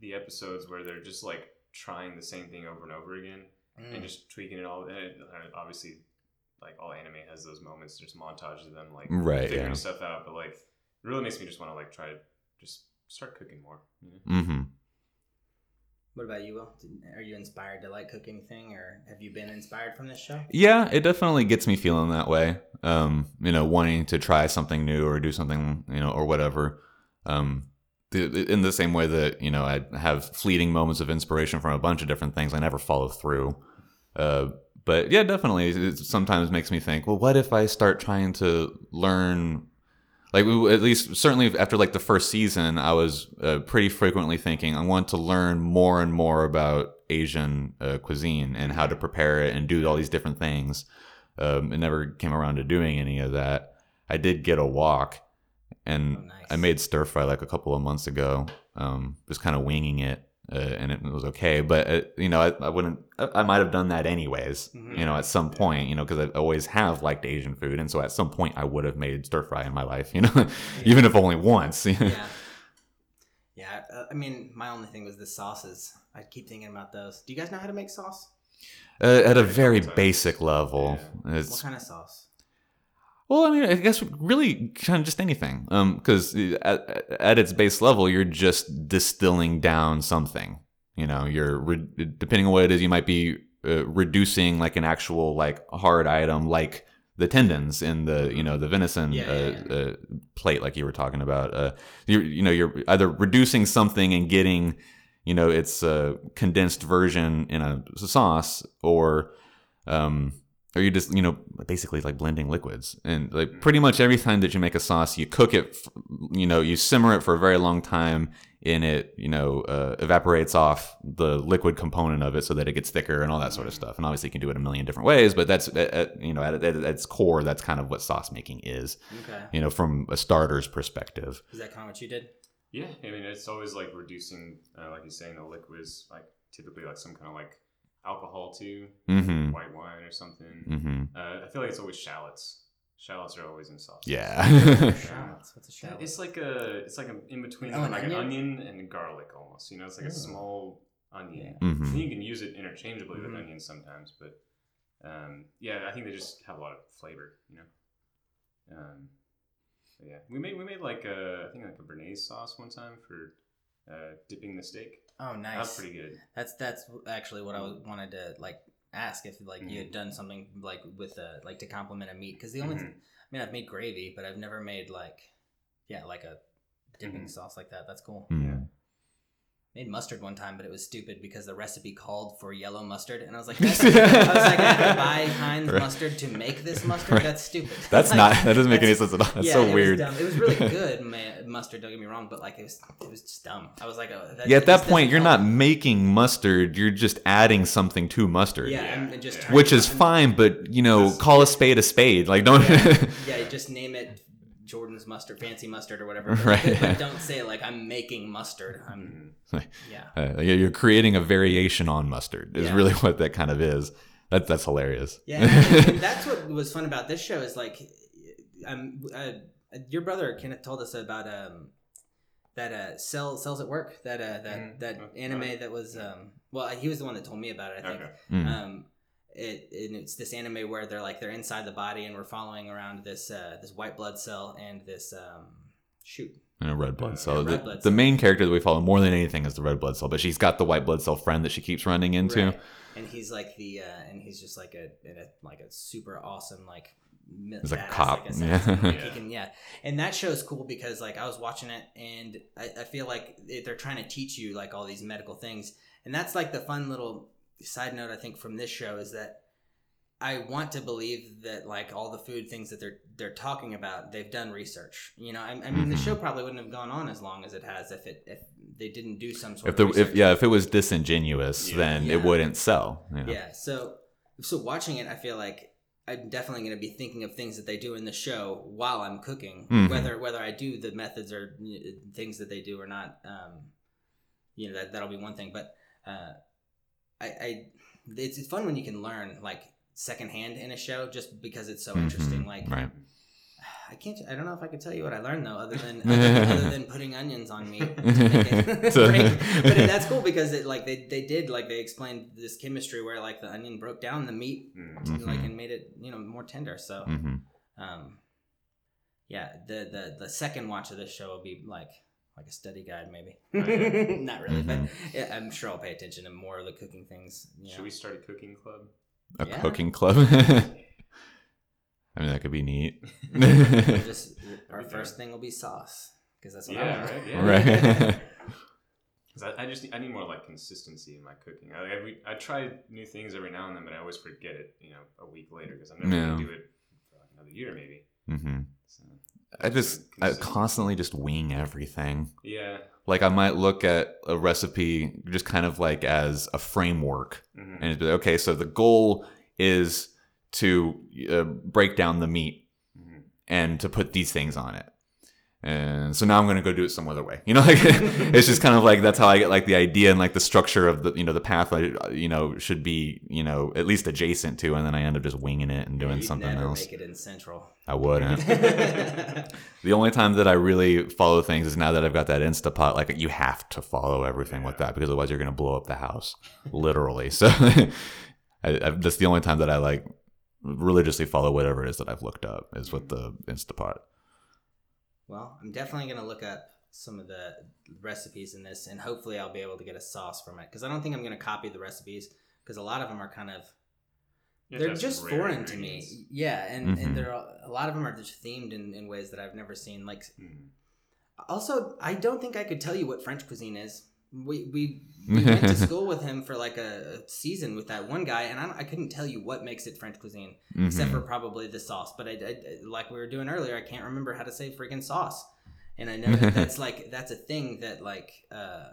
the episodes where they're just like trying the same thing over and over again Mm. and just tweaking it all. And it, uh, obviously, like all anime has those moments. There's montages of them like Right, figuring yeah. stuff out, but like it really makes me just want to like try to just start cooking more. You know? Mm-hmm. what about you, Will? Are you inspired to like cook anything, or have you been inspired from this show? Yeah, it definitely gets me feeling that way. Um, you know, wanting to try something new or do something, you know, or whatever. Um, the, in the same way that you know, I have fleeting moments of inspiration from a bunch of different things. I never follow through. Uh, but yeah, definitely, it sometimes makes me think. Well, what if I start trying to learn? Like at least, certainly after like the first season, I was uh, pretty frequently thinking I want to learn more and more about Asian uh, cuisine and how to prepare it and do all these different things. Um, never came around to doing any of that. I did get a wok, and Oh, nice. I made stir fry like a couple of months ago. Um, just kind of winging it, uh, and it was okay. But uh you know, I, I wouldn't. I, I might have done that anyways. Mhm. You know, at some point, you know, because I always have liked Asian food, and so at some point, I would have made stir fry in my life. You know, even if only once. yeah. Yeah, uh, I mean, my only thing was the sauces. I keep thinking about those. Do you guys know how to make sauce? Uh, at a Very basic level. What It's kind of sauce? Well, I mean, I guess really kind of just anything. Um, because at, at its base level, you're just distilling down something. You know, you're re- depending on what it is, you might be uh, reducing like an actual like hard item, like the tendons in the you know the venison Yeah, uh, yeah, Uh, plate, like you were talking about. Uh, you you know, you're either reducing something and getting you know its uh, condensed version in a sauce, or um, or you just you know basically like blending liquids and like pretty much every time that you make a sauce you cook it you know you simmer it for a very long time and it you know uh, evaporates off the liquid component of it so that it gets thicker and all that sort of stuff and obviously you can do it a million different ways but that's at, at, you know at, at its core that's kind of what sauce making is Okay. you know from a starter's perspective Is that kind of what you did? Yeah, I mean it's always like reducing, uh, like you're saying, the liquids, like typically like some kind of like alcohol too, mm-hmm white wine or something. mm-hmm Uh, I feel like it's always shallots. Shallots are always in sauce. yeah Shallots. What's a shallot? It's like a, it's like an in between Oh, an like onion? an onion and garlic almost. You know, it's like a small onion. Yeah. hmm You can use it interchangeably with onions sometimes, but um, yeah, I think they just have a lot of flavor. You know. Um, yeah, we made we made like a I think like a béarnaise sauce one time for uh, dipping the steak. oh, nice. That's pretty good. That's that's actually what I wanted to like ask if like you had done something like with uh like to complement a meat because the only Mhm. I mean I've made gravy but I've never made like yeah like a dipping Mhm. sauce like that. That's cool. Mm. Made mustard one time, but it was stupid because the recipe called for yellow mustard, and I was like, that's, I was like, I have to buy Heinz Right. mustard to make this mustard. Right. That's stupid. that's Like, not that doesn't make any sense at all that's yeah, so it weird dumb. It was really good ma- mustard. Don't get me wrong, but like it was, it was just dumb. I was like, oh, that, yeah at that point you're not making mustard you're just adding something to mustard Yeah, Yeah, and, just yeah. which is fine, but you know, call a spade a spade. Like don't. Yeah, you just name it Jordan's mustard, fancy mustard, or whatever. But, Right. but don't say like I'm making mustard. I'm yeah. uh, yeah, you're creating a variation on mustard. Is Yeah. really what that kind of is. That that's hilarious. Yeah, and, and that's what was fun about this show is like, um, uh, your brother Kenneth told us about um that uh cell cells at work that uh that Mhm. that Okay. anime that was um well he was the one that told me about it I think Okay. Mm. um it and it's this anime where they're like they're inside the body and we're following around this uh this white blood cell and this um shoot And a red blood Uh, cell. yeah, the, red blood the main character that we follow more than anything is the red blood cell, but she's got the white blood cell friend that she keeps running into. Right. and he's like the uh and he's just like a, in a like a super awesome like mi- He's like a cop, like assassin. yeah. Like, he can yeah and that show's cool because like i was watching it and I, I feel like they're trying to teach you like all these medical things and that's like the fun little side note i think from this show is that i want to believe that like all the food things that they're they're talking about they've done research you know i, I mean the Mhm. show probably wouldn't have gone on as long as it has if it if they didn't do some sort If of research. if yeah if it was disingenuous, Yeah. then Yeah. it wouldn't sell. you know? Yeah. So so watching it, I feel like I'm definitely going to be thinking of things that they do in the show while I'm cooking, Mhm. whether whether I do the methods or uh, things that they do or not. Um, you know that that'll be one thing, but uh, I, I it's, it's fun when you can learn like secondhand in a show just because it's so interesting. Mhm. Like right. I can't. I don't know if I could tell you what I learned though, other than other, other than putting onions on meat. To make it So- break. but that's cool because it like they, they did like they explained this chemistry where like the onion broke down the meat Mm. to, like and made it you know more tender. So hmm um, yeah, the the the second watch of this show will be like like a study guide maybe. Not really, Mhm. but yeah, I'm sure I'll pay attention to more of the cooking things. You Should we start a cooking club? A Yeah. cooking club. I mean, that could be neat. Just our first thing will be sauce because that's what Yeah, I want. right, yeah. right. 'Cause I, I just need, I need more like consistency in my cooking. I, every, I try new things every now and then, but I always forget it. You know, a week later because I'm never Yeah. gonna do it for like another year maybe. Hmm So, I just I constantly just wing everything. yeah. Like I might look at a recipe just kind of like as a framework, Mhm. and like, okay, so the goal is to uh, break down the meat Mhm. and to put these things on it. And so now I'm going to go do it some other way. You know, like it's just kind of like that's how I get like the idea and like the structure of the you know the path I you know should be you know at least adjacent to, and then I end up just winging it and doing You'd something else. Make it in central. I wouldn't. The only time that I really follow things is now that I've got that Instapot. Like you have to follow everything with that because otherwise you're going to blow up the house, literally. So I, I, that's the only time that I like religiously follow whatever it is that I've looked up is with mm. the Instapot. Well, I'm definitely gonna look up some of the recipes in this, and hopefully I'll be able to get a sauce from it because I don't think I'm gonna copy the recipes because a lot of them are kind of You they're just foreign to me. Yeah, and Mhm. and they're a lot of them are just themed in, in ways that I've never seen. Like Mhm. also, I don't think I could tell you what French cuisine is. We we, we went to school with him for like a, season with that one guy, and I, I couldn't tell you what makes it French cuisine except Mhm. for probably the sauce. But I, I- like we were doing earlier, I can't remember how to say freaking sauce, and I know that that's like that's a thing that like uh,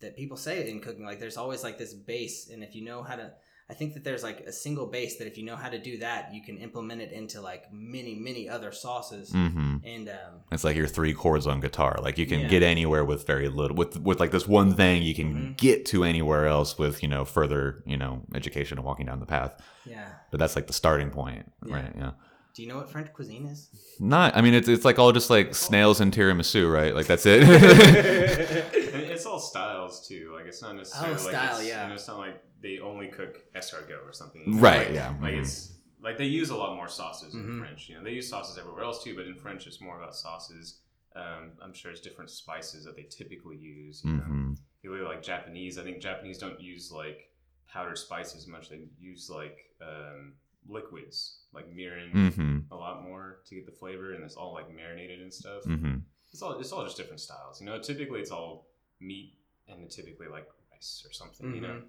that people say in cooking. Like there's always like this base, and if you know how to, I think that there's like a single base that if you know how to do that, you can implement it into like many many other sauces. hmm And um, It's like your three chords on guitar. Like you can Yeah. get anywhere with very little. With with like this one thing, you can Mhm. get to anywhere else with you know further you know education and walking down the path. yeah, But that's like the starting point, Yeah. right? Yeah. do you know what French cuisine is? Not. I mean, it's it's like all just like snails and tiramisu, right? Like that's it. It's all styles too. Like it's not necessarily Oh, style, it's, yeah. You know, it's not like they only cook escargot or something. Right, Like, yeah, Like mhm. it's like they use a lot more sauces in Mhm. French. You know, they use sauces everywhere else too, but in French it's more about sauces. Um, I'm sure it's different spices that they typically use. You know? hmm If you like Japanese, I think Japanese don't use like powdered spices much. They use like um, liquids, like mirin, hmm a lot more to get the flavor, and it's all like marinated and stuff. hmm It's all it's all just different styles. You know, typically it's all meat and typically like rice or something. You know, Mhm.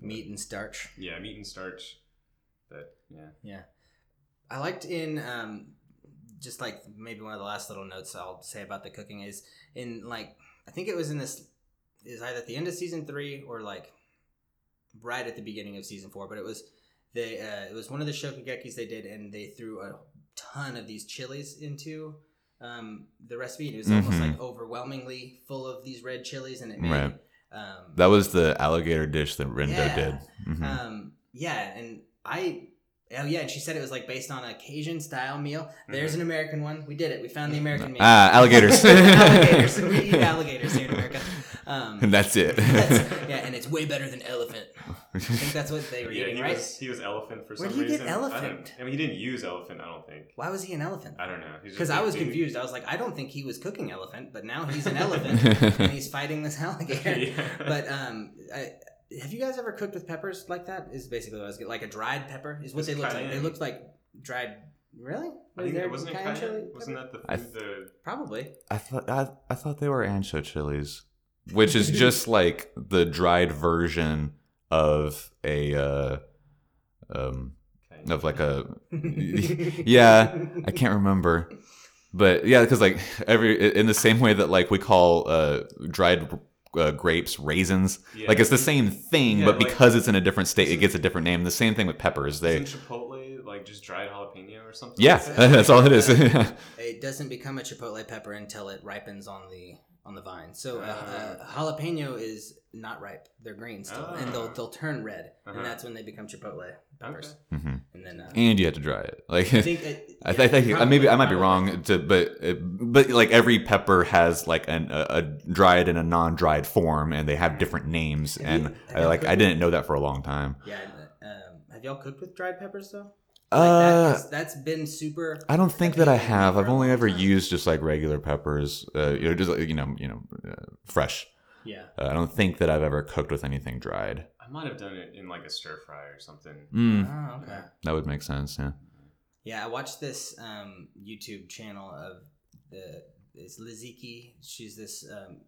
Meat and starch. Yeah, meat and starch. But yeah, Yeah. I liked in um just like maybe one of the last little notes I'll say about the cooking is in like I think it was in this is either at the end of season three or like right at the beginning of season four, but it was they uh, it was one of the shokugekis they did and they threw a ton of these chilies into um, the recipe. And it was almost Mhm. like overwhelmingly full of these red chilies and it made Right. Um, That was the alligator dish that Rindo Yeah. did. Mhm. um, yeah, and I. Oh yeah, and she said it was like based on a Cajun style meal. There's an American one. We did it. We found the American meal. ah, alligators. alligators. We eat alligators here in America. Um, and that's it. that's- yeah, and it's way better than elephant. I think that's what they were yeah, eating, he right? was he was elephant for Where some do you get reason. I, elephant? I mean, he didn't use elephant. I don't think. Why was he an elephant? I don't know. Because I was being- confused. I was like, I don't think he was cooking elephant, but now he's an elephant and he's fighting this alligator. yeah. But um, I, have you guys ever cooked with peppers like that? Is basically what I was getting. Like a dried pepper is what It's they looked like. They cayenne. looked like dried. Really? I think there it wasn't cayenne cayenne? chili Wasn't pepper? that the I food? the Probably. I thought I, I thought they were ancho chilies, which is just like the dried version of a uh, um of like a yeah I can't remember, but yeah, because like every in the same way that like we call uh dried uh, grapes raisins, Yeah. like it's the same thing, Yeah, but like- because it's in a different state, it gets a different name. The same thing with peppers. They Isn't Chipotle like just dried jalapeno or something. Yeah, like that? that's all it is. It doesn't become a chipotle pepper until it ripens on the on the vine. So uh, uh, Ah. jalapeno is not ripe; they're green still, and they'll Ah. they'll turn red, Uh-huh. and that's when they become chipotle peppers. Okay. hmm And then uh, And you have to dry it. Like I think it, I, yeah, th- I think probably- maybe I might be wrong, to, but but like every pepper has like an, a, a dried and a non-dried form, and they have different names. Have And you- I like I didn't know that for a long time. Yeah. Um, have y'all cooked with dried peppers though? Uh, Like that, 'cause that's been super. I don't think that I have. I've only ever time. used just like regular peppers. Uh, you know, just like, you know, you know, uh, fresh. Yeah. Uh, I don't think that I've ever cooked with anything dried. I might have done it in like a stir fry or something. Mm, Oh, okay. that would make sense. Yeah. Yeah, I watched this um, YouTube channel of the it's Liziqi. She's this um,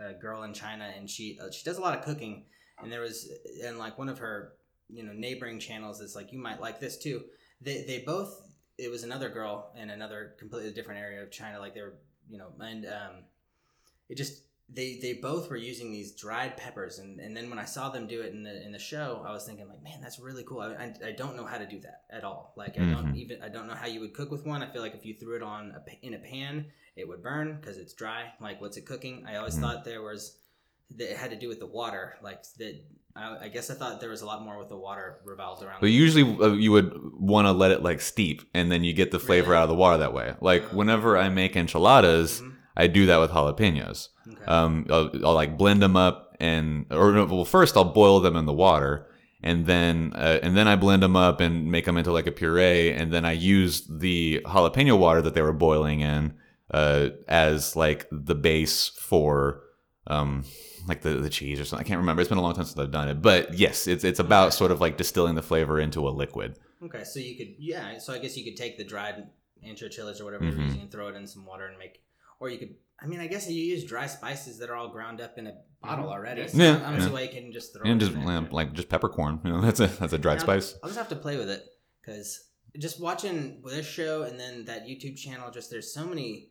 uh, girl in China, and she uh, she does a lot of cooking. And there was and like one of her you know neighboring channels is like you might like this too. They they both it was another girl in another completely different area of China. Like they were you know and um, it just they they both were using these dried peppers and, and then when I saw them do it in the in the show I was thinking like man that's really cool I, I, I don't know how to do that at all like I don't Mhm. even I don't know how you would cook with one I feel like if you threw it on a, in a pan it would burn because it's dry like what's it cooking I always Mhm. thought there was that it had to do with the water like that I, I guess I thought there was a lot more with the water revolved around But usually uh, you would want to let it like steep, and then you get the flavor Really? out of the water that way. Like Oh. whenever I make enchiladas, Mhm. I do that with jalapenos. okay. Um, I'll, I'll like blend them up and or no, well first I'll boil them in the water and then uh, and then I blend them up and make them into like a puree and then I use the jalapeno water that they were boiling in uh, as like the base for um like the, the cheese or something. I can't remember. It's been a long time since I've done it, but yes, it's it's about sort of like distilling the flavor into a liquid. Okay, so you could yeah, so I guess you could take the dried enchiladas or whatever you're Mhm. using and throw it in some water and make, or you could. I mean, I guess you use dry spices that are all ground up in a bottle Mhm. already. So Yeah, I don't yeah. see you can just throw And just in there. um, like just peppercorn, you know, that's a that's a dried Now, spice. I'll just have to play with it because just watching this show and then that YouTube channel, just there's so many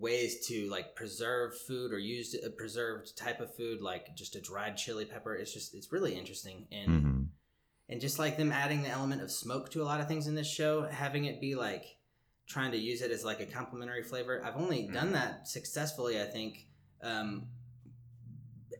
ways to like preserve food or use a preserved type of food, like just a dried chili pepper. It's just it's really interesting and hmm and just like them adding the element of smoke to a lot of things in this show, having it be like trying to use it as like a complementary flavor. I've only done Mhm. that successfully, I think. Um,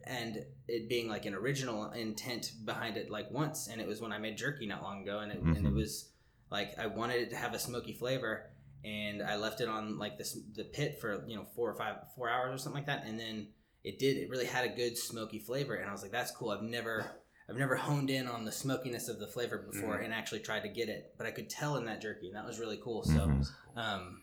and it being like an original intent behind it like once and it was when i made jerky not long ago and it, and it Mhm. was like i wanted it to have a smoky flavor and i left it on like this the pit for you know four or five four hours or something like that and then it did it really had a good smoky flavor and i was like that's cool i've never i've never honed in on the smokiness of the flavor before Mhm. and actually tried to get it but i could tell in that jerky and that was really cool so Mhm. um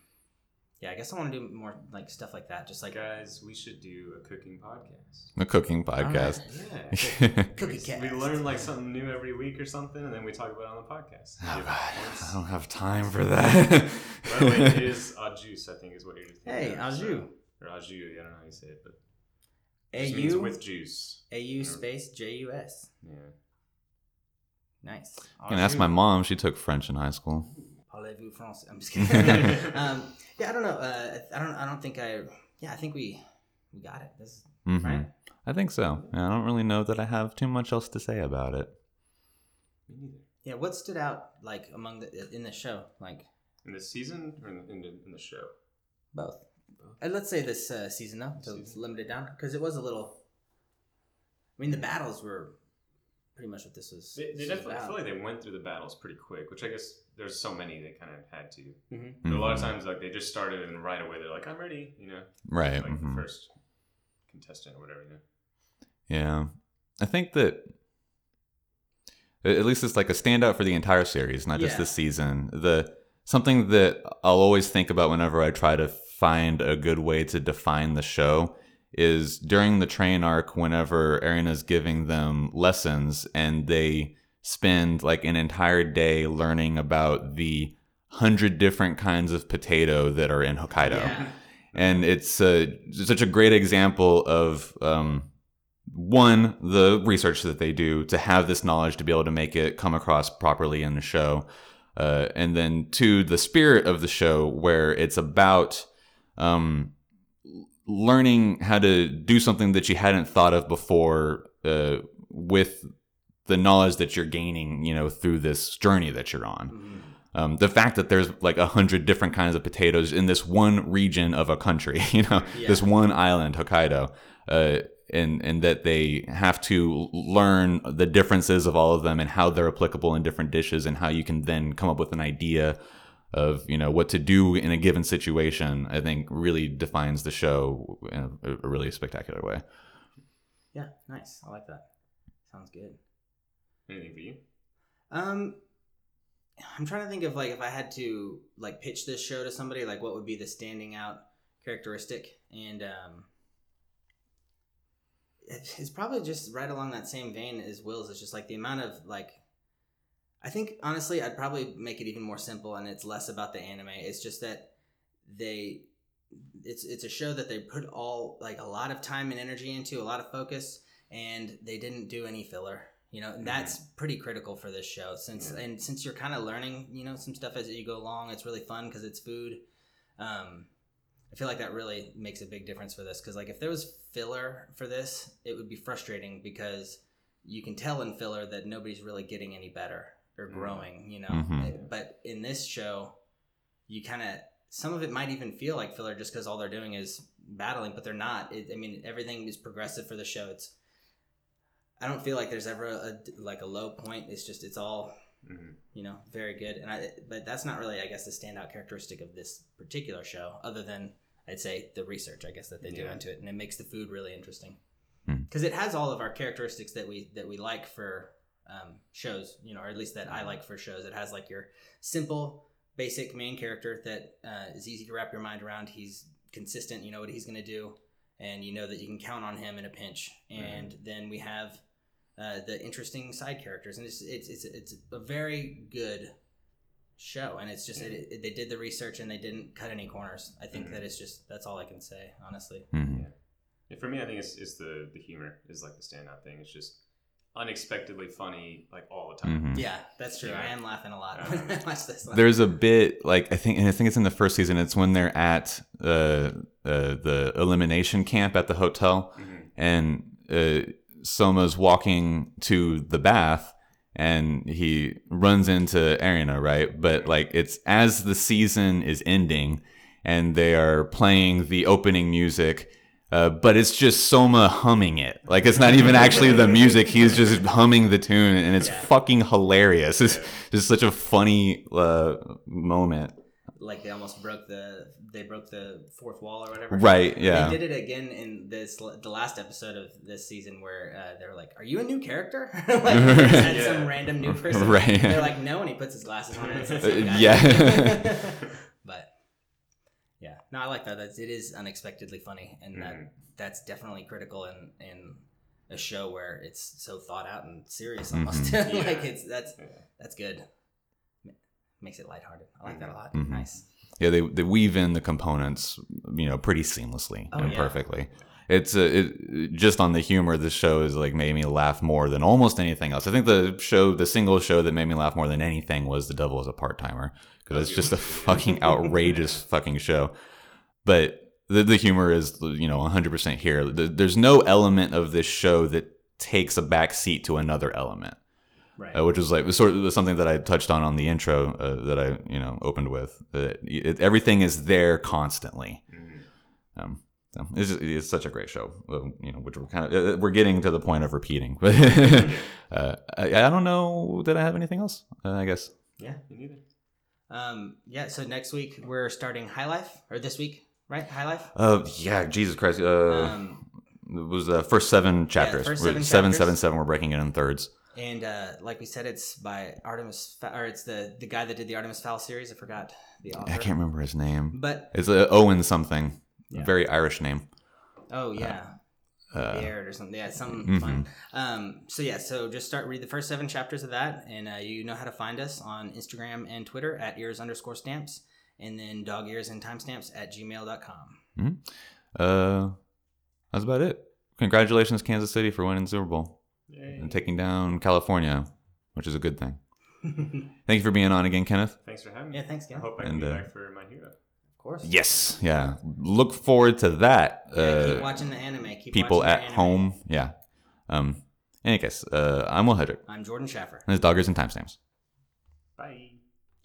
yeah i guess i want to do more like stuff like that just like Guys, we should do a cooking podcast. A cooking podcast. Yeah. cooking we, cat we learn like something new every week or something, and then we talk about it on the podcast. Oh god. I don't have time for that. By the way, it is au jus, I think, is what you're thinking. Hey, of, au jus. Or au jus, I don't know how you say it, but a it means with juice. a u space j u s Yeah. nice And ask my mom. She took French in high school. Parlez-vous français? I'm just kidding. um, yeah, I don't know. Uh, I don't. I don't think I. Yeah, I think we we got it. This Mhm. right. I think so. And I don't really know that I have too much else to say about it. Me neither. Yeah, what stood out like among the in the show? Like In the season or in the, in the, in the show? both. Uh, let's say this uh, season though, to Season. limit it down because it was a little. I mean, the battles were pretty much what this was. They, they this was definitely, I feel like they went through the battles pretty quick, which I guess there's so many they kind of had to. Mhm. But a lot of times, like they just started and right away they're like, "I'm ready," you know, Right. like mhm. the first contestant or whatever. You know. Yeah. I think that at at least it's like a standout for the entire series, not just Yeah. this season. The something that I'll always think about whenever I try to find a good way to define the show is during the train arc whenever Erina's giving them lessons and they spend like an entire day learning about the hundred different kinds of potato that are in Hokkaido Yeah. and it's uh, such a great example of um, one the research that they do to have this knowledge to be able to make it come across properly in the show uh, and then two the spirit of the show where it's about um, learning how to do something that you hadn't thought of before uh, with the knowledge that you're gaining you know through this journey that you're on Mhm. Um, the fact that there's like a hundred different kinds of potatoes in this one region of a country, you know, Yeah. this one island, Hokkaido, uh, and and that they have to learn the differences of all of them and how they're applicable in different dishes and how you can then come up with an idea of you know what to do in a given situation. I think really defines the show in a, a really spectacular way. Yeah, nice. I like that. Sounds good. Anything for you? Um, I'm trying to think of like if I had to like pitch this show to somebody, like what would be the standing out characteristic, and um, it's probably just right along that same vein as Will's. It's just like the amount of like. I think honestly, I'd probably make it even more simple, and it's less about the anime. It's just that they, it's it's a show that they put all like a lot of time and energy into, a lot of focus, and they didn't do any filler. You know, and that's pretty critical for this show since Yeah. and since you're kind of learning, you know, some stuff as you go along. It's really fun because it's food. Um, I feel like that really makes a big difference for this because like if there was filler for this, it would be frustrating because you can tell in filler that nobody's really getting any better or Mhm. growing. You know, Mhm. but in this show, you kind of some of it might even feel like filler just because all they're doing is battling, but they're not. It, I mean, everything is progressive for the show. It's I don't feel like there's ever a like a low point. It's just it's all hmm you know very good, and I but that's not really I guess the standout characteristic of this particular show, other than I'd say the research I guess that they do Yeah. into it, and it makes the food really interesting Hmm. because it has all of our characteristics that we that we like for um, shows, you know, or at least that I like for shows. It has like your simple, basic main character that uh, is easy to wrap your mind around. He's consistent. You know what he's going to do, and you know that you can count on him in a pinch. And then we have uh, the interesting side characters, and it's it's it's it's a very good show. And it's just it, it- they did the research and they didn't cut any corners. I think Mhm. that it's just that's all I can say, honestly. Mhm. Yeah, for me, I think it's, it's the the humor is like the standout thing. It's just unexpectedly funny like all the time. Mhm. Yeah, that's true. Yeah. I am laughing a lot when I watch this. One. There's a bit like I think, and I think it's in the first season. It's when they're at uh, uh, the elimination camp at the hotel, Mhm. and uh, Soma's walking to the bath, and he runs into Erina, right? But like it's as the season is ending, and they are playing the opening music. Uh, but it's just Soma humming it. Like it's not even actually the music. He's just humming the tune, and it's Yeah. fucking hilarious. It's just such a funny uh, moment. Like they almost broke the they broke the fourth wall or whatever. Right? Yeah. They did it again in this the last episode of this season where uh, they're like, "Are you a new character?" like had Yeah. some random new person. Right. They're like, "No," and he puts his glasses on and it's the Uh, same guy. yeah. but yeah, no, I like that. That's it is unexpectedly funny, and that Mhm. that's definitely critical in in a show where it's so thought out and serious almost. Mhm. like Yeah. it's that's that's good. Makes it lighthearted. I like that a lot. Mhm. Nice. Yeah, they they weave in the components, you know, pretty seamlessly Oh, and yeah. perfectly. It's uh, it, just on the humor. This show is like made me laugh more than almost anything else. I think the show, the single show that made me laugh more than anything was The Devil is a Part Timer because it's just a fucking outrageous fucking show. But the the humor is you know 100 percent here. The- There's no element of this show that takes a back seat to another element Right. uh, which is like sort of something that I touched on on the intro uh, that I you know opened with. Uh, it, everything is there constantly. Mhm. Um, so it's, just, it's such a great show, uh, you know, which we're kind of uh, we're getting to the point of repeating. But uh, I, I don't know. Did I have anything else? Uh, I guess. Yeah. Me neither. Um, yeah, so next week we're starting Highfire, or this week, right? Highfire. Uh, yeah, Jesus Christ. Uh, Um, it was the first seven chapters. first seven seven, chapters. seven, seven. We're breaking it in thirds. And uh, like we said, it's by Artemis, Fa- or it's the the guy that did the Artemis Fowl series. I forgot the author. I can't remember his name. But It's uh, Owen something. Yeah. Very Irish name. oh yeah, Uh, Baird or something. Yeah, some mhm. fun. Um, so yeah, so just start read the first seven chapters of that, and uh, you know how to find us on Instagram and Twitter at ears underscore stamps, and then dog ears and timestamps at gmail.com. Uh, that's about it. Congratulations, Kansas City, for winning the Super Bowl. And taking down California, which is a good thing. Thank you for being on again, Kenneth. Thanks for having me. yeah, thanks, Ken. I hope I can And, be uh, back for my hero. Of course. Yes, yeah. Look forward to that. Yeah, keep Uh, watching the anime. Keep people at anime. home, yeah. Um. In any case, uh, I'm Will Hedrick. I'm Jordan Schaffer. And it's Dog Ears and Timestamps. Bye.